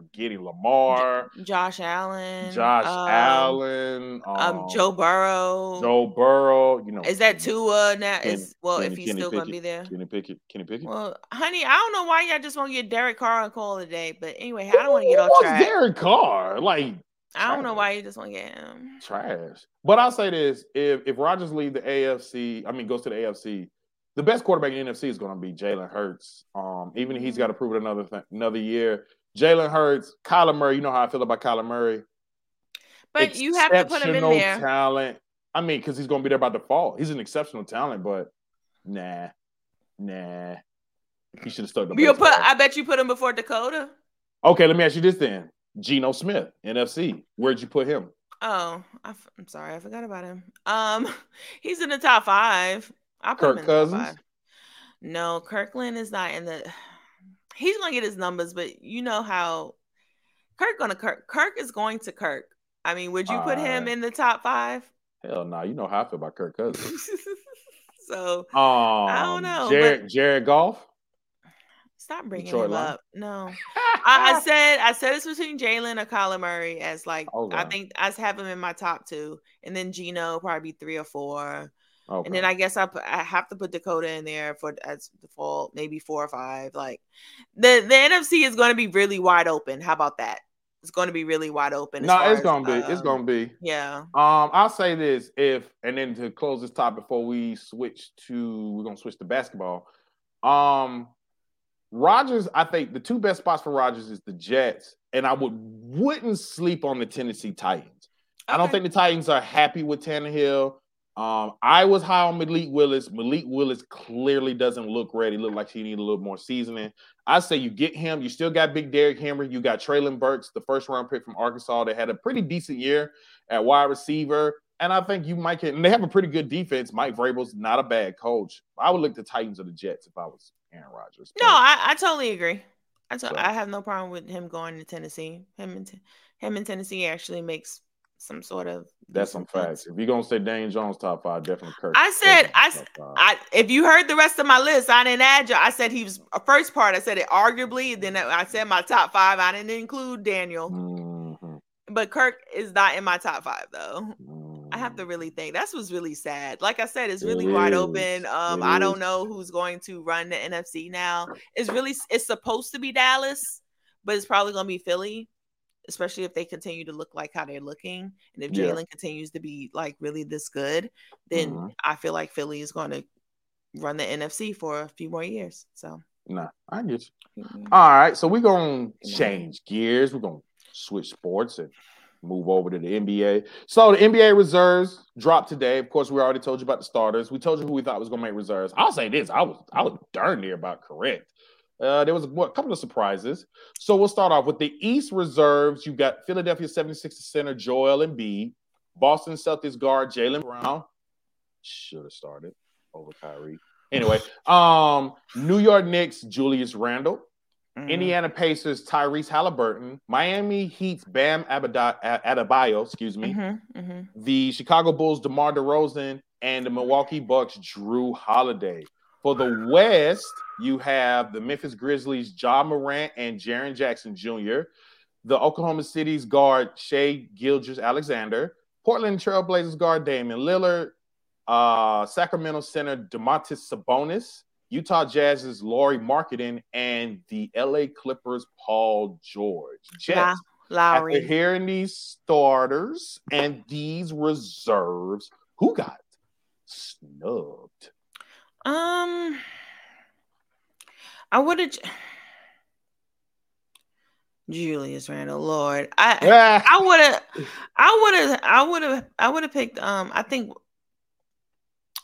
forgetting Lamar, Josh Allen, Josh um, Allen, um, um, Joe Burrow, Joe Burrow. You know, is that Tua now? is well, Kenny, if he's Kenny still Pickett, gonna be there, Kenny Pickett, Kenny Pickett. Well, honey, I don't know why y'all just want to get Derek Carr on call today, but anyway, I don't want to get off track. Derek Carr, like. I don't know why you just want to get him. Trash. But I'll say this: if if Rodgers leave the AFC, I mean goes to the AFC, the best quarterback in the NFC is going to be Jalen Hurts. Um, even if he's got to prove it another th- another year. Jalen Hurts, Kyler Murray. You know how I feel about Kyler Murray. But you have to put him in there. Talent. I mean, because he's going to be there by default. He's an exceptional talent, but nah, nah. He should have stuck. You put. I bet you put him before Dakota. Okay, let me ask you this then: Geno Smith, NFC. Where'd you put him? Oh, I am sorry, I forgot about him. Um, *laughs* he's in the top five. I put Kirk him in Cousins. No, Kirkland is not in the he's gonna get his numbers, but you know how Kirk gonna Kirk Kirk is going to Kirk. I mean, would you put uh, him in the top five? Hell no, nah. you know how I feel about Kirk Cousins. *laughs* so um, I don't know. Jared Jared Goff. Stop bringing Detroit him line. up. No, *laughs* I, I, said I said it's between Jalen or Kyler Murray as like okay. I think I have him in my top two, and then Geno probably three or four. Okay. And then I guess I, I have to put Dakota in there for as default, maybe four or five. Like the the NFC is going to be really wide open. How about that? It's going to be really wide open. No, it's going to be. Um, it's going to be. Yeah. Um, I'll say this: if and then to close this top before we switch to, we're going to switch to basketball. Um, Rodgers, I think the two best spots for Rodgers is the Jets, and I would wouldn't sleep on the Tennessee Titans. Okay. I don't think the Titans are happy with Tannehill. Um, I was high on Malik Willis. Malik Willis clearly doesn't look ready. Look like he need a little more seasoning. I say you get him. You still got Big Derrick Henry. You got Treylon Burks, the first round pick from Arkansas, that had a pretty decent year at wide receiver. And I think you might get, and they have a pretty good defense. Mike Vrabel's not a bad coach. I would look the Titans or the Jets if I was Aaron Rodgers. No, I, I totally agree. I, t- so. I have no problem with him going to Tennessee. Him and him in Tennessee actually makes some sort of. That's some facts. If you're gonna say Dane Jones top five, definitely Kirk. I said I, I. If you heard the rest of my list, I didn't add you. I said he was a first part. I said it arguably. Then I said my top five. I didn't include Daniel. Mm-hmm. But Kirk is not in my top five though. Mm-hmm. Have to really think. That's what's really sad. Like I said, it's really it wide open. Um, it I don't know who's going to run the NFC now. It's really it's supposed to be Dallas, but it's probably gonna be Philly especially if they continue to look like how they're looking. And if Jalen yeah. continues to be like really this good, then mm-hmm. I feel like Philly is going to run the NFC for a few more years. So, nah, I get you. Mm-hmm. All right. So we're going to change gears. We're going to switch sports and move over to the NBA. So the NBA reserves dropped today. Of course, we already told you about the starters. We told you who we thought was going to make reserves. I'll say this: I was I was darn near about correct. Uh, there was a, a, couple of surprises. So we'll start off with the East reserves. You've got Philadelphia 76ers center Joel Embiid, Boston Celtics guard Jaylen Brown. Should have started over Kyrie. Anyway, um, New York Knicks Julius Randle, mm-hmm. Indiana Pacers Tyrese Halliburton, Miami Heat's Bam Adebayo, excuse me, mm-hmm, mm-hmm. the Chicago Bulls DeMar DeRozan, and the Milwaukee Bucks Jrue Holiday. For the West, you have the Memphis Grizzlies, Ja Morant and Jaren Jackson Jr., the Oklahoma City's guard Shai Gilgeous-Alexander, Portland Trailblazers guard Damian Lillard, uh, Sacramento center Domantas Sabonis, Utah Jazz's Lauri Markkanen, and the LA Clippers Paul George. Jets, Lowry. After hearing these starters and these reserves, who got snubbed? Um, I would have. Julius Randle, Lord, I *laughs* I would have, I would have, I would have, I would have picked. Um, I think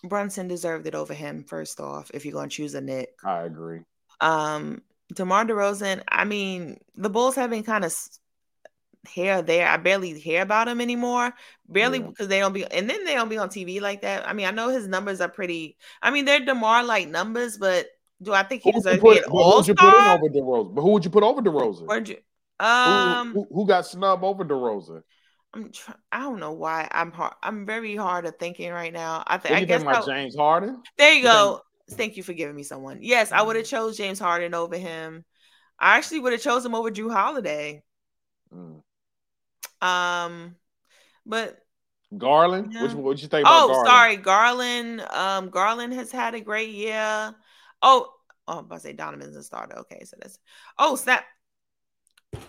Brunson deserved it over him. First off, if you're gonna choose a Knick, I agree. Um, DeMar DeRozan. I mean, the Bulls have been kind of here there. I barely hear about him anymore. Barely yeah. because they don't be and then they don't be on TV like that. I mean, I know his numbers are pretty I mean, they're DeMar like numbers, but do I think he deserves to be an all star? Put over DeRozan? But who would you put over DeRozan? Where'd you, um, who, who, who got snubbed over DeRozan? I'm try- I don't know why I'm hard. I'm very hard at thinking right now. I, think I guess like James Harden. There you go. Thank you for giving me someone. Yes, I would have mm-hmm. chose James Harden over him. I actually would have chose him over Jrue Holiday. Mm. Um, but Garland, yeah. what you think about oh, Garland? sorry, Garland. Um, Garland has had a great year. Oh, oh, I'm about to say Donovan's a starter. Okay, so that's oh snap.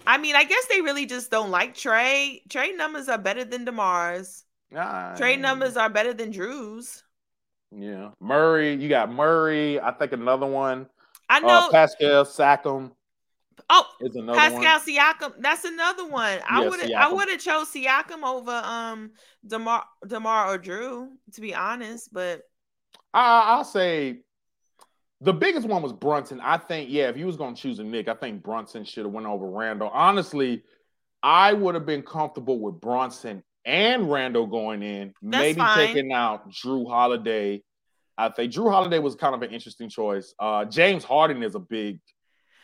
I mean, I guess they really just don't like Trey. Trey numbers are better than Demar's. Uh, Trey numbers are better than Jrue's. Yeah, Murray. You got Murray. I think another one. I uh, know uh, Pascal Siakam. Oh, is another Pascal one. Siakam. That's another one. I would I would have chose Siakam over um Demar Demar or Drew to be honest, but I I'll say the biggest one was Brunson. I think, yeah, if he was going to choose a Knick, I think Brunson should have went over Randle. Honestly, I would have been comfortable with Brunson and Randle going in, That's maybe fine. taking out Jrue Holiday. I think Jrue Holiday was kind of an interesting choice. Uh, James Harden is a big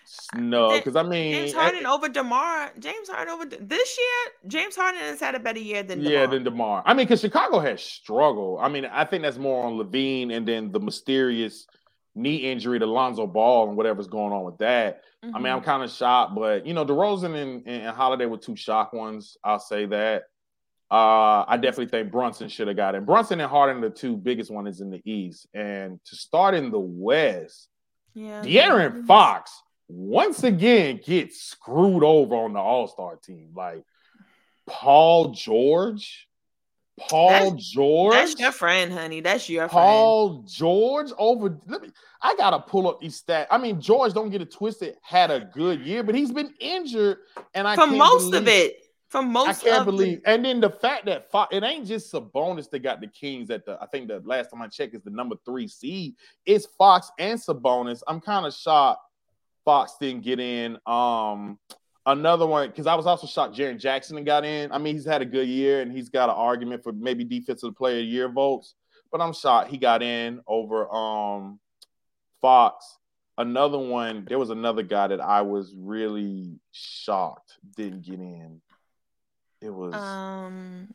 snub because I mean James Harden I, over Demar. James Harden over this year. James Harden has had a better year than DeMar. yeah than Demar. I mean, because Chicago has struggled. I mean, I think that's more on LaVine and then the mysterious knee injury to Lonzo Ball and whatever's going on with that. Mm-hmm. I mean, I'm mm-hmm. kind of shocked, but you know, DeRozan and, and Holiday were two shock ones. I'll say that. Uh, I definitely think Brunson should have got it. Brunson and Harden, are the two biggest ones in the East, and to start in the West, yeah, De'Aaron Fox once again gets screwed over on the All Star team. Like Paul George, Paul that's, George. That's your friend, honey. That's your Paul friend. George over. Let me. I gotta pull up these stats. I mean, George, don't get it twisted. Had a good year, but he's been injured, and I for most believe, of it. For most, I can't believe. The... And then the fact that it ain't just Sabonis that got the Kings at the. I think the last time I checked is the number three seed. It's Fox and Sabonis. I'm kind of shocked Fox didn't get in. Um, Another one, because I was also shocked Jaren Jackson got in. I mean, he's had a good year and he's got an argument for maybe defensive player of the year votes, but I'm shocked he got in over um Fox. Another one, there was another guy that I was really shocked didn't get in. It was Um,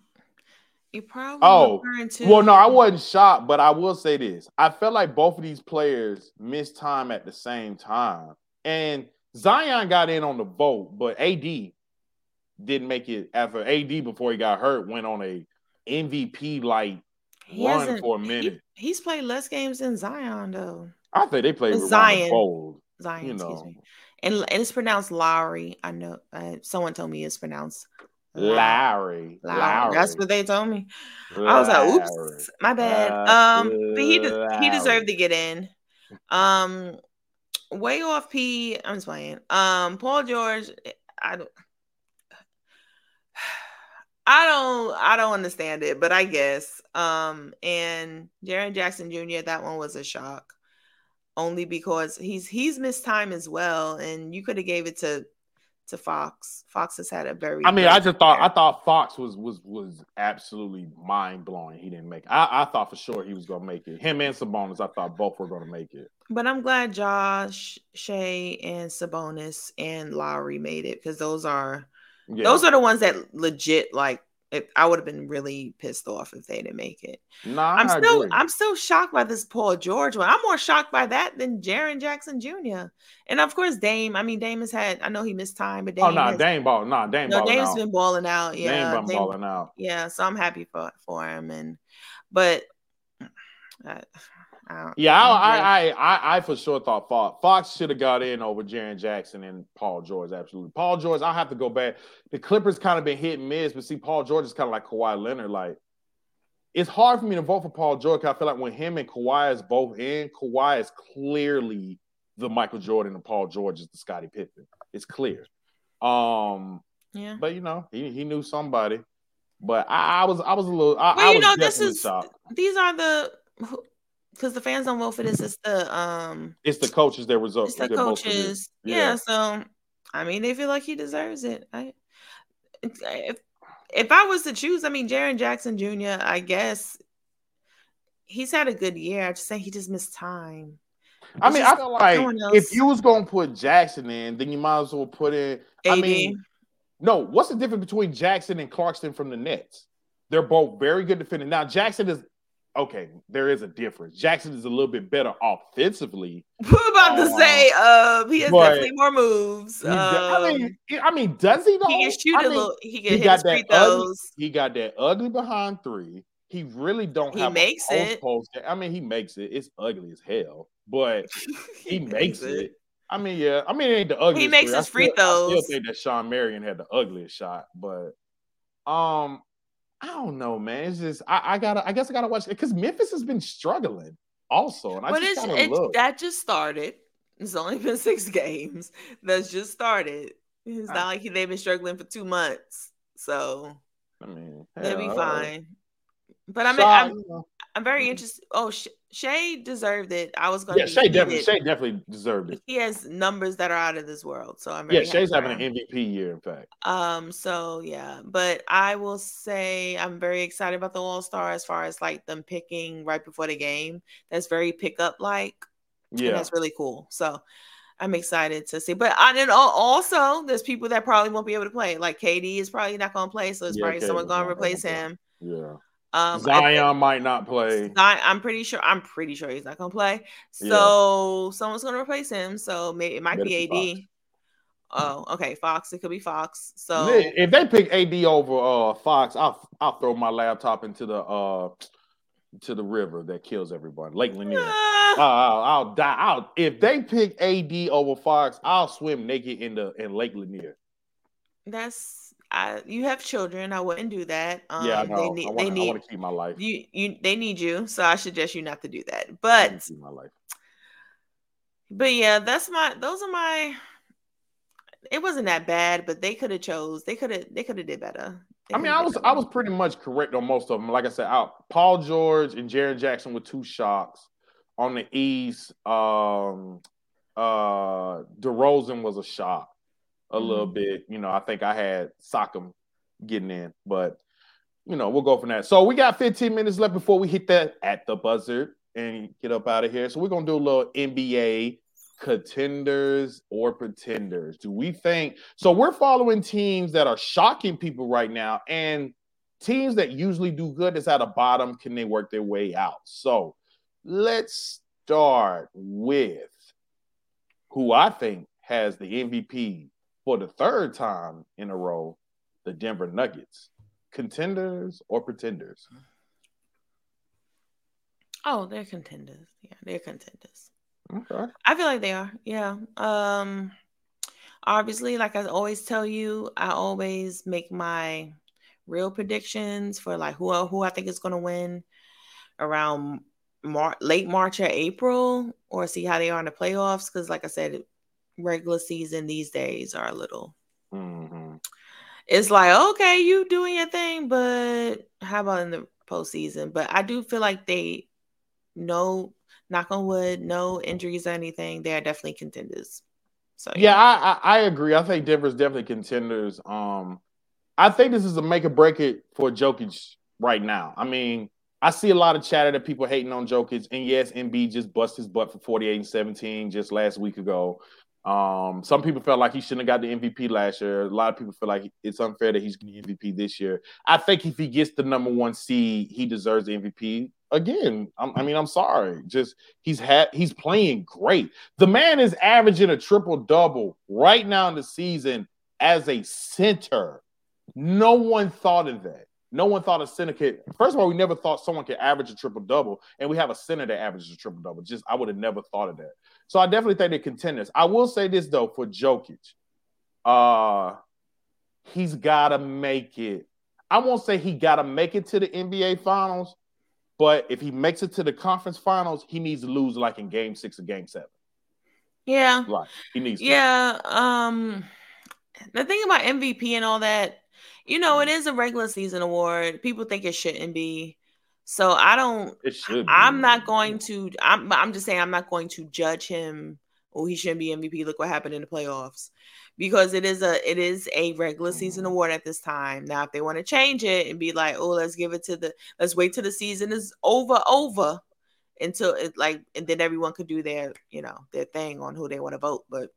you probably Oh, to well, no, I wasn't shocked, but I will say this. I felt like both of these players missed time at the same time. And Zion got in on the vote, but AD didn't make it after AD before he got hurt, went on a MVP like run for a he- he's played less games than Zion though. I think they played with Zion. Zion. You excuse me. And and it's pronounced Lowry. I know. Uh, someone told me it's pronounced Low- Lowry. Lowry. That's what they told me. I was like, oops, my bad. Um, but he de- he deserved to get in. Um, way off P. I'm just playing. Um, Paul George. I don't. *sighs* I don't. I don't understand it, but I guess. Um, and Jaren Jackson Jr. That one was a shock, only because he's he's missed time as well, and you could have gave it to to Fox. Fox has had a very. I mean, I just thought. I thought Fox was was was absolutely mind blowing. He didn't make it. I, I thought for sure he was gonna make it. Him and Sabonis, I thought both were gonna make it. But I'm glad Josh, Shai, and Sabonis and Lowry made it because those are Yeah. those are the ones that legit like. If, I would have been really pissed off if they didn't make it. nah, I'm I still agree. I'm still shocked by this Paul George one. I'm more shocked by that than Jaren Jackson Jr. And of course Dame. I mean Dame has had. I know he missed time, but oh, Dame. oh no, nah, has, Dame ball, nah, Dame no, Dame's out. been balling out. Yeah, Dame been balling out. yeah. So I'm happy for for him. And but *sighs* I, I Yeah, I. I, I, I for sure thought Fox, Fox should have got in over Jaren Jackson and Paul George. Absolutely, Paul George. I have to go back. The Clippers kind of been hit and miss, but see, Paul George is kind of like Kawhi Leonard. Like, it's hard for me to vote for Paul George. I feel like when him and Kawhi is both in, Kawhi is clearly the Michael Jordan and Paul George is the Scottie Pippen. It's clear. Um, yeah. but you know, he, he knew somebody. But I, I was I was a little I, Well, I you know, this is shocked. these are the because the fans don't vote for this. It's the um, It's the coaches that result. it's the that vote for coaches. Yeah. So I mean, they feel like he deserves it. I if if I was to choose, I mean, Jaren Jackson Jr. I guess he's had a good year. I just think he just missed time. I mean, I feel like if you was gonna put Jackson in, then you might as well put in. I mean, no. What's the difference between Jackson and Claxton from the Nets? They're both very good defenders. Now Jackson is okay. There is a difference. Jackson is a little bit better offensively. *laughs* We're about to Uh, say, uh, he has definitely more moves. He do- I Um, mean, I mean, does he though? he can shoot I a mean, little. He can he hit got his free that ugly- throws. He got that ugly behind three. He really don't He have. makes it. Post, I mean, he makes it. It's ugly as hell, but *laughs* he makes it. I mean, yeah. I mean, it ain't the ugliest. He makes three. His free still- I throws. still think that Shawn Marion had the ugliest shot, but um, I don't know, man. It's just I, I gotta. I guess I gotta watch it because Memphis has been struggling also, and I But just it's, look. that just started. It's only been *laughs* six games. That's just started. It's Ah. not like they've been struggling for two months, so I mean, they'll be fine. But I'm Shot, I'm, you know. I'm very Mhm. interested. Oh, Sh- Shai deserved it. I was going yeah, to Shai definitely, Shai definitely deserved it. He has numbers that are out of this world, so I'm Yeah, for having an MVP year, in fact. Um, so yeah, but I will say I'm very excited about the All Star as far as like them picking right before the game. That's very pickup like. And Yeah, that's really cool. So I'm excited to see. But I and al- also there's people that probably won't be able to play. Like KD is probably not gonna play, so it's Yeah, probably someone gonna replace him. yeah. Um Zion might not play. I'm pretty sure. I'm pretty sure he's not gonna play. Yeah. So someone's gonna replace him. So maybe it might Better be AD. Oh, okay, Fox. It could be Fox. So If they pick AD over uh Fox, I'll I'll throw my laptop into the uh to the river that kills everybody. Lake Lanier. Ah, I'll, I'll die. I'll if they pick AD over Fox, I'll swim naked in the in Lake Lanier. that's I, you have children. I wouldn't do that. Um, yeah, I they need I they want need to keep my life. you you they need you. So I suggest you not to do that. But wanna keep my life. But yeah, that's my those are my it wasn't that bad, but they could have chose. They could have they could have did better. They I mean, I was better. I was pretty much correct on most of them. Like I said, out Paul George and Jaren Jackson were two shocks. On the East, um, uh, DeRozan was a shock. A mm-hmm. little bit. You know, I think I had Siakam getting in, but you know, we'll go from that. So we got 15 minutes left before we hit that at the buzzer and get up out of here. So we're gonna do a little NBA contenders or pretenders. Do we think so? We're following teams that are shocking people right now, and teams that usually do good is at the bottom. Can they work their way out? So let's start with who I think has the MVP for the third time in a row, the Denver Nuggets contenders or pretenders? Oh, they're contenders. Yeah, they're contenders. Okay. I feel like they are. Yeah. Um obviously, like I always tell you, I always make my real predictions for like who who I think is going to win around Mar- late March or April, or see how they are in the playoffs. Because, like I said, regular season these days are a little. Mm-hmm it's like okay, you doing your thing, but how about in the postseason? But I do feel like they, no, knock on wood, no injuries or anything. They are definitely contenders. So yeah, yeah I, I, I agree. I think Denver's definitely contenders. Um, I think this is a make or break it for Jokic right now. I mean, I see a lot of chatter that people hating on Jokic, and yes, Embiid just bust his butt for 48 and 17 just last week ago. Um, some people felt like he shouldn't have got the MVP last year. A lot of people feel like it's unfair that he's getting MVP this year. I think if he gets the number one seed, he deserves the MVP. Again, I'm, i mean, I'm sorry. Just he's had he's playing great. The man is averaging a triple double right now in the season as a center. No one thought of that. No one thought a center could. First of all, we never thought someone could average a triple double, and we have a center that averages a triple double. Just I would have never thought of that. So I definitely think they're contenders. I will say this though for Jokic, uh, he's got to make it. I won't say he got to make it to the NBA Finals, but if he makes it to the conference finals, he needs to lose like in Game Six or Game Seven. Yeah, like he needs. Yeah. Um, the thing about MVP and all that, you know, it is a regular season award. People think it shouldn't be. So I don't. It should. Be. I'm not going to. I'm. I'm just saying I'm not going to judge him. Oh, he shouldn't be MVP. Look what happened in the playoffs, because it is a it is a regular season mm-hmm. award at this time. Now, if they want to change it and be like, oh, let's give it to the let's wait till the season is over over until it like and then everyone could do their you know their thing on who they want to vote. But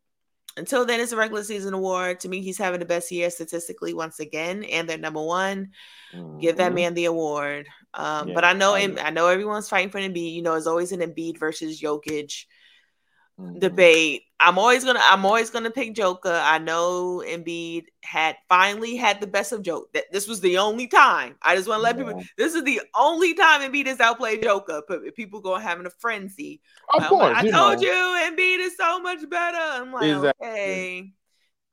until then, it's a regular season award. To me, he's having the best year statistically once again, and they're number one. Mm-hmm. Give that mm-hmm. man the award. Um, yeah, but I know, I, I know everyone's fighting for Embiid. You know, it's always an Embiid versus Jokic mm-hmm. debate. I'm always gonna I'm always gonna pick Joker. I know Embiid had finally had the best of Joke. That this was the only time. I just want to let yeah. people. This is the only time Embiid has outplayed Joker. But people go having a frenzy. Of course, like, I told know. you Embiid is so much better. I'm like, exactly. okay,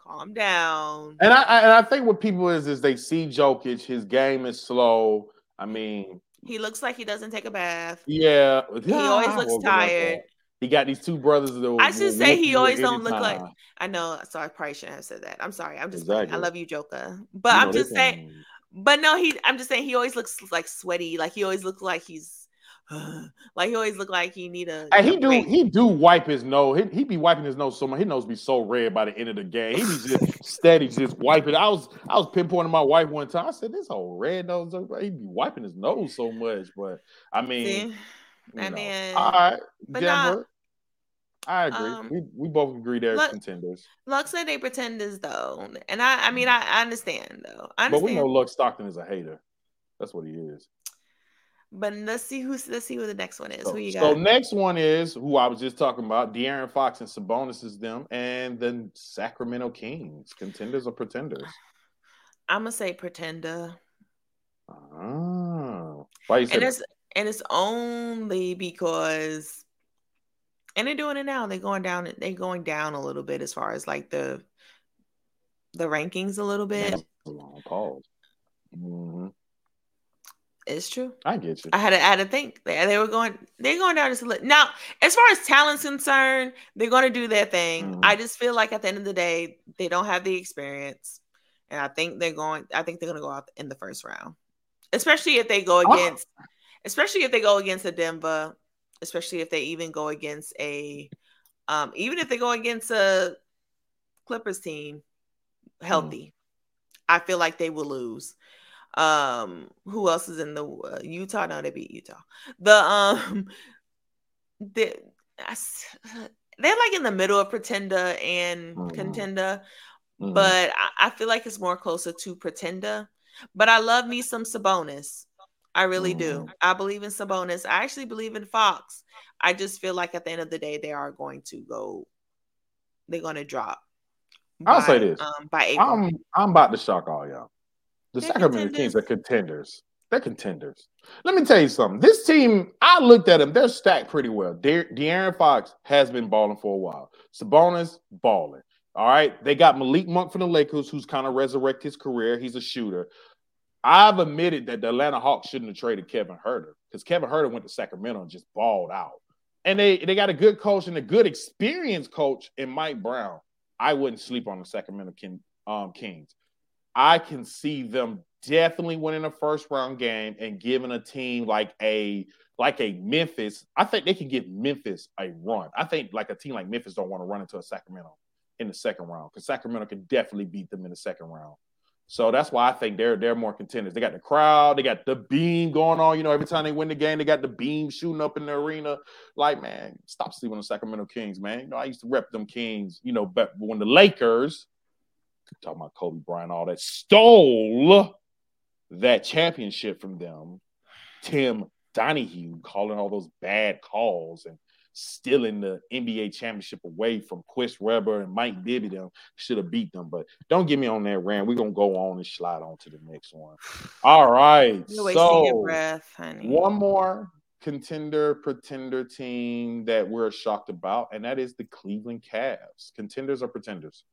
calm down. And I, I and I think what people is is they see Jokic. His game is slow. I mean, he looks like he doesn't take a bath. Yeah, he always *laughs* looks tired. He got these two brothers. That I should say he always don't look like. I know. So I probably shouldn't have said that. I'm sorry. I'm just. Exactly. I love you, Joker. But you I'm just saying. But no, he. I'm just saying he always looks like sweaty. Like he always looks like he's. *sighs* like he always look like he need a. And he do break. he do wipe his nose. He, he be wiping his nose so much. His nose be so red by the end of the game. He be just *laughs* steady, just wiping. I was I was pinpointing my wife one time. I said this whole red nose. He be wiping his nose so much. But I mean. See? I mean, all right, Denver. I agree. Um, we, we both agree they're Luck, contenders. Luck said they pretenders though, and I I mean I, I understand though. I understand. But we know Luck Stockton is a hater. That's what he is. But let's see who let's see who the next one is. So, who you got? So next one is who I was just talking about. De'Aaron Fox and Sabonis is them, and then Sacramento Kings. Contenders or pretenders? I'm gonna say pretender. Oh, why you and it's and it's only because and they're doing it now. They're going down. They're going down a little bit as far as like the the rankings a little bit. long pause. Mm-hmm. It's true. I get you. I had to, I had to think. They, they were going. They're going down just a little. Now, as far as talent's concerned, they're going to do their thing. Mm-hmm. I just feel like at the end of the day, they don't have the experience, and I think they're going. I think they're going to go out in the first round, especially if they go against. Oh. Especially if they go against a Denver especially if they even go against a, um, even if they go against a Clippers team. healthy. Mm. I feel like they will lose. Um, who else is in the uh, Utah? No, they beat Utah. The um, *laughs* the *sighs* they're like in the middle of pretender and mm. contender, mm. but I, I, feel like it's more closer to pretender. But I love me some Sabonis. I really do. I believe in Sabonis. I actually believe in Fox. I just feel like at the end of the day, they are going to go. They're going to drop. I'll say this: um, by April. I'm I'm about to shock all y'all. The they're Sacramento Kings are contenders. They're contenders. Let me tell you something. This team, I looked at them. They're stacked pretty well. De- De'Aaron Fox has been balling for a while. Sabonis balling. All right. They got Malik Monk from the Lakers, who's kind of resurrected his career. He's a shooter. I've admitted that the Atlanta Hawks shouldn't have traded Kevin Huerter because Kevin Huerter went to Sacramento and just balled out. And they, they got a good coach and a good experienced coach in Mike Brown. I wouldn't sleep on the Sacramento King, um, Kings. I can see them definitely winning a first round game and giving a team like a like a Memphis. I think they can give Memphis a run. I think like a team like Memphis don't want to run into a Sacramento in the second round because Sacramento can definitely beat them in the second round. So that's why I think they're they're more contenders. They got the crowd, they got the beam going on. You know, every time they win the game, they got the beam shooting up in the arena. Like, man, stop sleeping on the Sacramento Kings, man. You know, I used to rep them Kings. You know, but when the Lakers, talking about Kobe Bryant, all that stole that championship from them. Tim Donaghy calling all those bad calls and stealing the NBA championship away from Chris Webber and Mike Bibby. Them should have beat them, but don't get me on that rant. We're gonna go on and slide on to the next one. All right, so breath, one more contender pretender team that we're shocked about, and that is the Cleveland Cavs. Contenders or pretenders?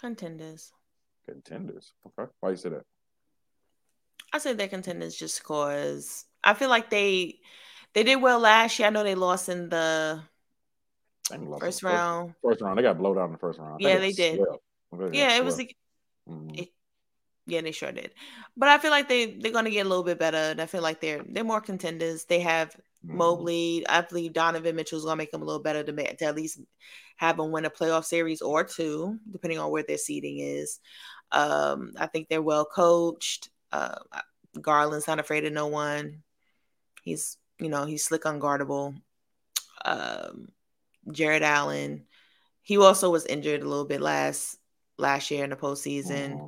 Contenders. Contenders. Okay, why you say that? I say they're contenders just because I feel like they they did well last year. I know they lost in the first round. First, round, they got blowed out in the first round. Yeah, they did. Yeah, it was. Like, mm-hmm. it, yeah, they sure did. But I feel like they they're gonna get a little bit better, and I feel like they're they're more contenders. They have mm-hmm. Mobley. I believe Donovan Mitchell's gonna make them a little better to, make, to at least have them win a playoff series or two, depending on where their seating is. Um, I think they're well coached. Uh, Garland's not afraid of no one. He's, you know, he's slick unguardable. Um, Jarrett Allen, he also was injured a little bit last last year in the postseason. Mm-hmm.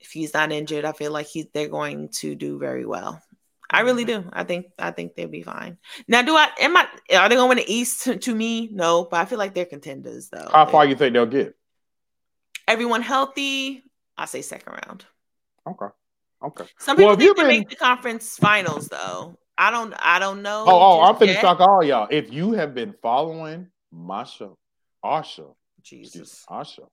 If he's not injured, I feel like he's they're going to do very well. I really do. I think I think they'll be fine. Now, do I am I are they going to win the East to, to, me? No, but I feel like they're contenders though. How far you think they'll get? Everyone healthy, I say second round. Okay. Okay. Some people well, think they been... make the conference finals though. I don't. I don't know. Oh, oh I'm finna shock all y'all. If you have been following my show, our show, Jesus, our show,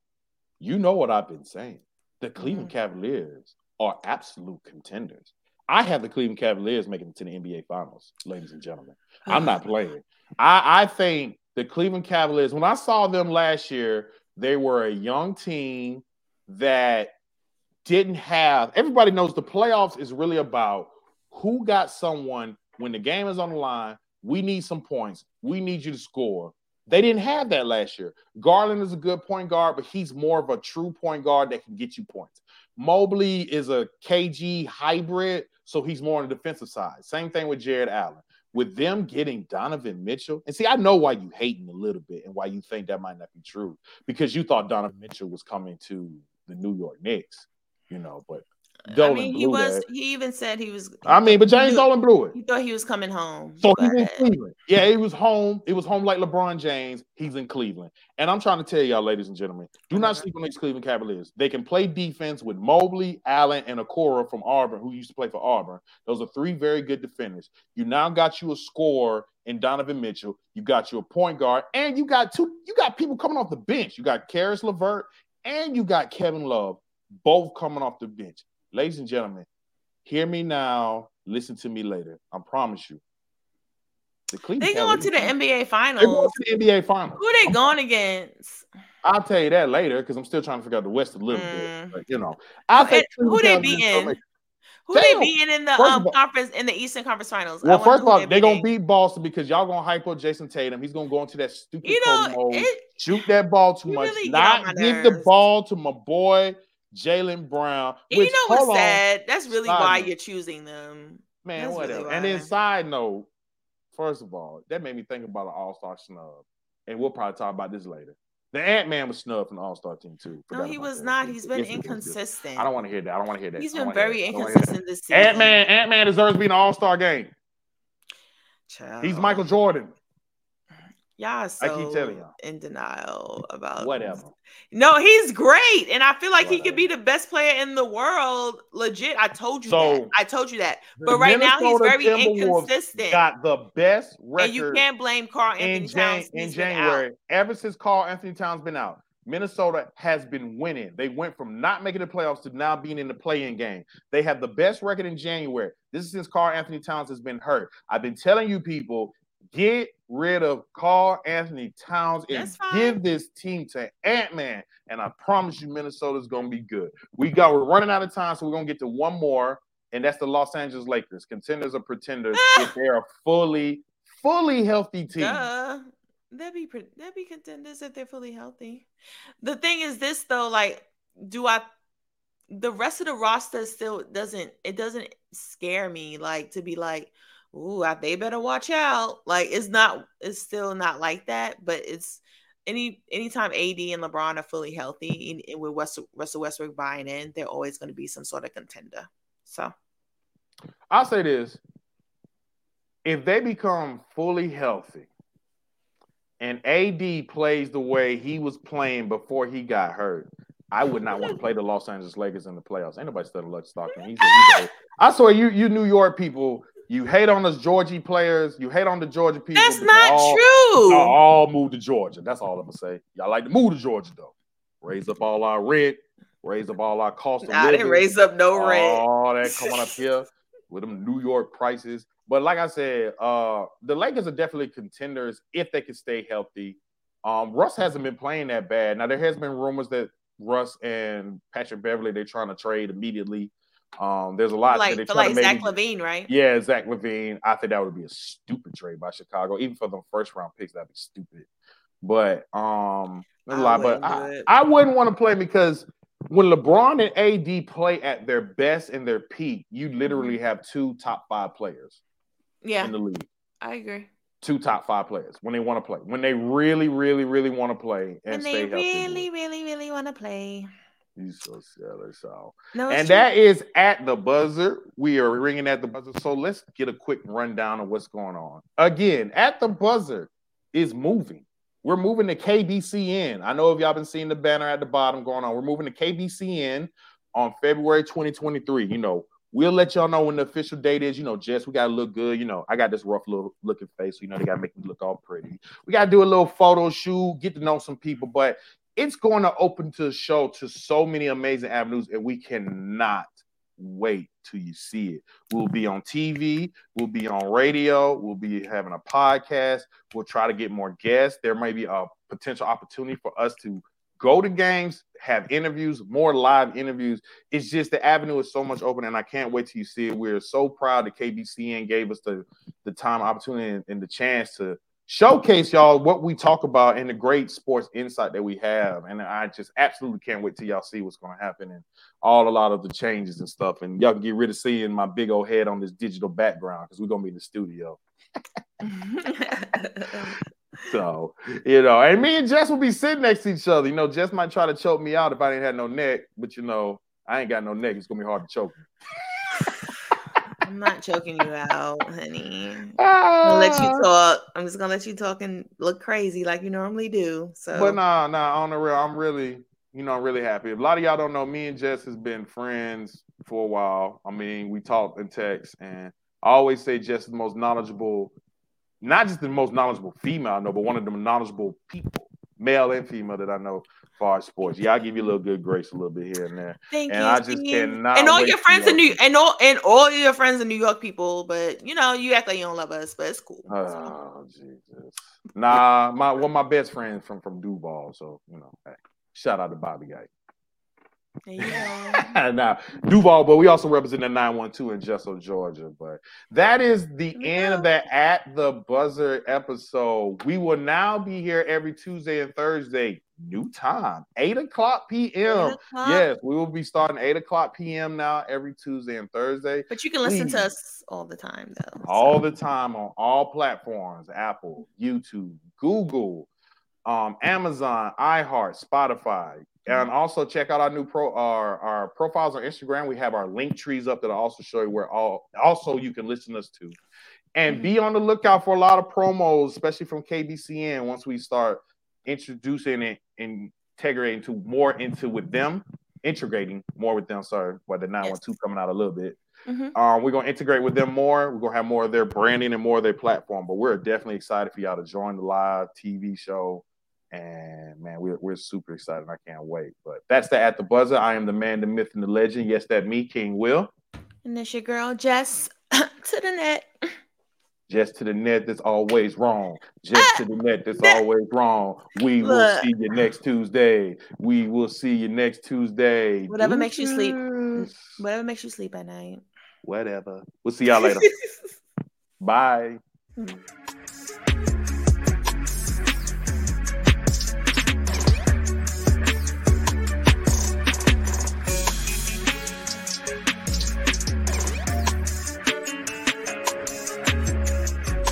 you know what I've been saying. The Cleveland mm-hmm. Cavaliers are absolute contenders. I have the Cleveland Cavaliers making it to the NBA Finals, ladies and gentlemen. I'm not *sighs* playing. I, I think the Cleveland Cavaliers, when I saw them last year, they were a young team that didn't have everybody knows the playoffs is really about who got someone when the game is on the line. We need some points. We need you to score. They didn't have that last year. Garland is a good point guard, but he's more of a true point guard that can get you points. Mobley is a KG hybrid, so he's more on the defensive side. Same thing with Jarrett Allen. With them getting Donovan Mitchell, and see, I know why you hating a little bit and why you think that might not be true because you thought Donovan Mitchell was coming to the New York Knicks, you know, but Dolan I mean, he was. That. He even said he was. I mean, but James Dolan blew it. He thought he was coming home. So he's in Cleveland. Yeah, he was home. It was home like LeBron James. He's in Cleveland. And I'm trying to tell y'all, ladies and gentlemen, do not uh-huh. sleep on these Cleveland Cavaliers. They can play defense with Mobley, Allen, and Okoro from Auburn, who used to play for Auburn. Those are three very good defenders. You now got you a score in Donovan Mitchell. You got you a point guard, and you got two. You got people coming off the bench. You got Caris LeVert, and you got Kevin Love, both coming off the bench ladies and gentlemen, hear me now, listen to me later. I promise you. The Cleveland they going to the NBA finals. They're going to the NBA finals. Who they going against? I'll tell you that later because I'm still trying to figure out the West a little mm. bit. But, you know, I'll who, who they beating? Who they beating in the um, all, conference in the Eastern Conference Finals? Well, first of all, they're gonna beat Boston because y'all gonna hype up Jayson Tatum. He's gonna go into that stupid you know, mode, it, shoot that ball too much, really not give the ball to my boy Jaylen Brown. Which, you know what's sad? That's really why note. you're choosing them. Man, That's whatever. Really and then side note, first of all, that made me think about an All Star snub, and we'll probably talk about this later. The Ant Man was snubbed from the All Star team too. No, he was not. He's been inconsistent. I don't want to hear that. I don't want to hear that. He's been very inconsistent this season. Ant Man, Ant Man deserves to be an All Star game. Child. He's Michael Jordan. Y'all so I keep telling y'all. in denial about whatever. No, he's great, and I feel like whatever. he could be the best player in the world. Legit, I told you so, that. I told you that. But right Minnesota now, he's very inconsistent. Got the best record, and you can't blame Karl-Anthony Towns in January. Ever since Karl-Anthony Towns been out, Minnesota has been winning. They went from not making the playoffs to now being in the play-in game. They have the best record in January. This is since Karl-Anthony Towns has been hurt. I've been telling you people, Get rid of Karl Anthony Towns and give this team to Ant Man. And I promise you, Minnesota's going to be good. We got we're running out of time, so we're going to get to one more, and that's the Los Angeles Lakers. Contenders or pretenders ah! if they're a fully, fully healthy team. Duh. They'd be they'd be contenders if they're fully healthy. The thing is, this though, like, do I? The rest of the roster still doesn't. It doesn't scare me, like to be like ooh, they better watch out. Like it's not, it's still not like that, but it's any anytime AD and LeBron are fully healthy and, with Russell, Russell Westbrook buying in, they're always going to be some sort of contender. So I'll say this. If they become fully healthy and AD plays the way he was playing before he got hurt, I would not want to play the Los Angeles Lakers in the playoffs. Ain't nobody studying Luck Stockton. He's a, he's a, I swear you you New York people you hate on us Georgie players. You hate on the Georgia people. That's not all, true. Y'all all move to Georgia. That's all I'm gonna say. Y'all like to move to Georgia though. Raise up all our rent. Raise up all our cost of I living. didn't raise up no rent. All that *laughs* coming up here with them New York prices. But like I said, uh, the Lakers are definitely contenders if they can stay healthy. Um, Russ hasn't been playing that bad. Now there has been rumors that Russ and Patrick Beverley they're trying to trade immediately. Um, there's a lot like, that like Zach LaVine, right? Yeah, Zach LaVine. I think that would be a stupid trade by Chicago, even for the first round picks. That'd be stupid. But um, there's a lot. But I, I wouldn't want to play because when LeBron and AD play at their best and their peak, you literally mm-hmm. have two top five players. Yeah, in the league. I agree. Two top five players when they want to play, when they really, really, really want to play, and when they really, really, really want to play. He's so silly. So, no, and true. that is at the buzzer. We are ringing at the buzzer. So let's get a quick rundown of what's going on. Again, at the buzzer is moving. We're moving to KCBN. I know if y'all been seeing the banner at the bottom going on. We're moving to KCBN on February 2023. You know, we'll let y'all know when the official date is. You know, Jess, we gotta look good. You know, I got this rough little looking face, so you know they gotta make me look all pretty. We gotta do a little photo shoot, get to know some people. But it's going to open to the show to so many amazing avenues, and we cannot wait till you see it. We'll be on TV, we'll be on radio, we'll be having a podcast. We'll try to get more guests. There may be a potential opportunity for us to go to games, have interviews, more live interviews. It's just the avenue is so much open, and I can't wait till you see it. We're so proud that KCBN gave us the the time, opportunity, and, and the chance to showcase y'all what we talk about and the great sports insight that we have. And I just absolutely can't wait till y'all see what's going to happen and all a lot of the changes and stuff. And y'all can get rid of seeing my big old head on this digital background because we're going to be in the studio. *laughs* so, you know, and me and Jess will be sitting next to each other. You know, Jess might try to choke me out if I didn't have no neck, but you know, I ain't got no neck. It's going to be hard to choke me. I'm not choking you out, honey. I'm gonna let you ah. talk. I'm just gonna let you talk and look crazy like you normally do. So, but nah, nah, on the real, I'm really, you know, I'm really happy. A lot of y'all don't know, me and Jess has been friends for a while. I mean, we talk and text, and I always say Jess is the most knowledgeable, not just the most knowledgeable female I know, but one of the knowledgeable people, male and female that I know far sports. Yeah, I give you a little good grace a little bit here and there. Thank and you. I just cannot. And all your friends in New and all and all your friends in New York people, but you know, you act like you don't love us, but it's cool. Oh Jesus. Nah, my one of my best friends from from Duval, so you know, hey, shout out to Bobby Guy. Yeah. *laughs* now Duval, but we also represent the 912 in Jesso, Georgia. But that is the end of that at the buzzer episode. We will now be here every Tuesday and Thursday, new time, 8 o'clock p.m. 8 o'clock. Yes, we will be starting 8 o'clock p.m. now every Tuesday and Thursday. But you can listen Please. to us all the time, though. All the time on all platforms Apple, YouTube, Google, um, Amazon, iHeart, Spotify. And also check out our new pro our, our profiles on Instagram. We have our link trees up that will also show you where all also you can listen us to. And be on the lookout for a lot of promos, especially from KCBN once we start introducing it and integrating to more into with them, integrating more with them. Sorry, but the 912 yes. coming out a little bit. Mm-hmm. Um, we're gonna integrate with them more. We're gonna have more of their branding and more of their platform. But we're definitely excited for y'all to join the live TV show and man, we're, we're super excited. I can't wait. But that's the At the Buzzer. I am the man, the myth, and the legend. Yes, that me, King Will. And this your girl, Jess, *coughs* to the net. Just to the net, that's always wrong. Just to the net, that's *coughs* always wrong. We Look. will see you next Tuesday. We will see you next Tuesday. Whatever Deuces. makes you sleep. Whatever makes you sleep at night. Whatever. We'll see y'all later. *laughs* Bye. *laughs*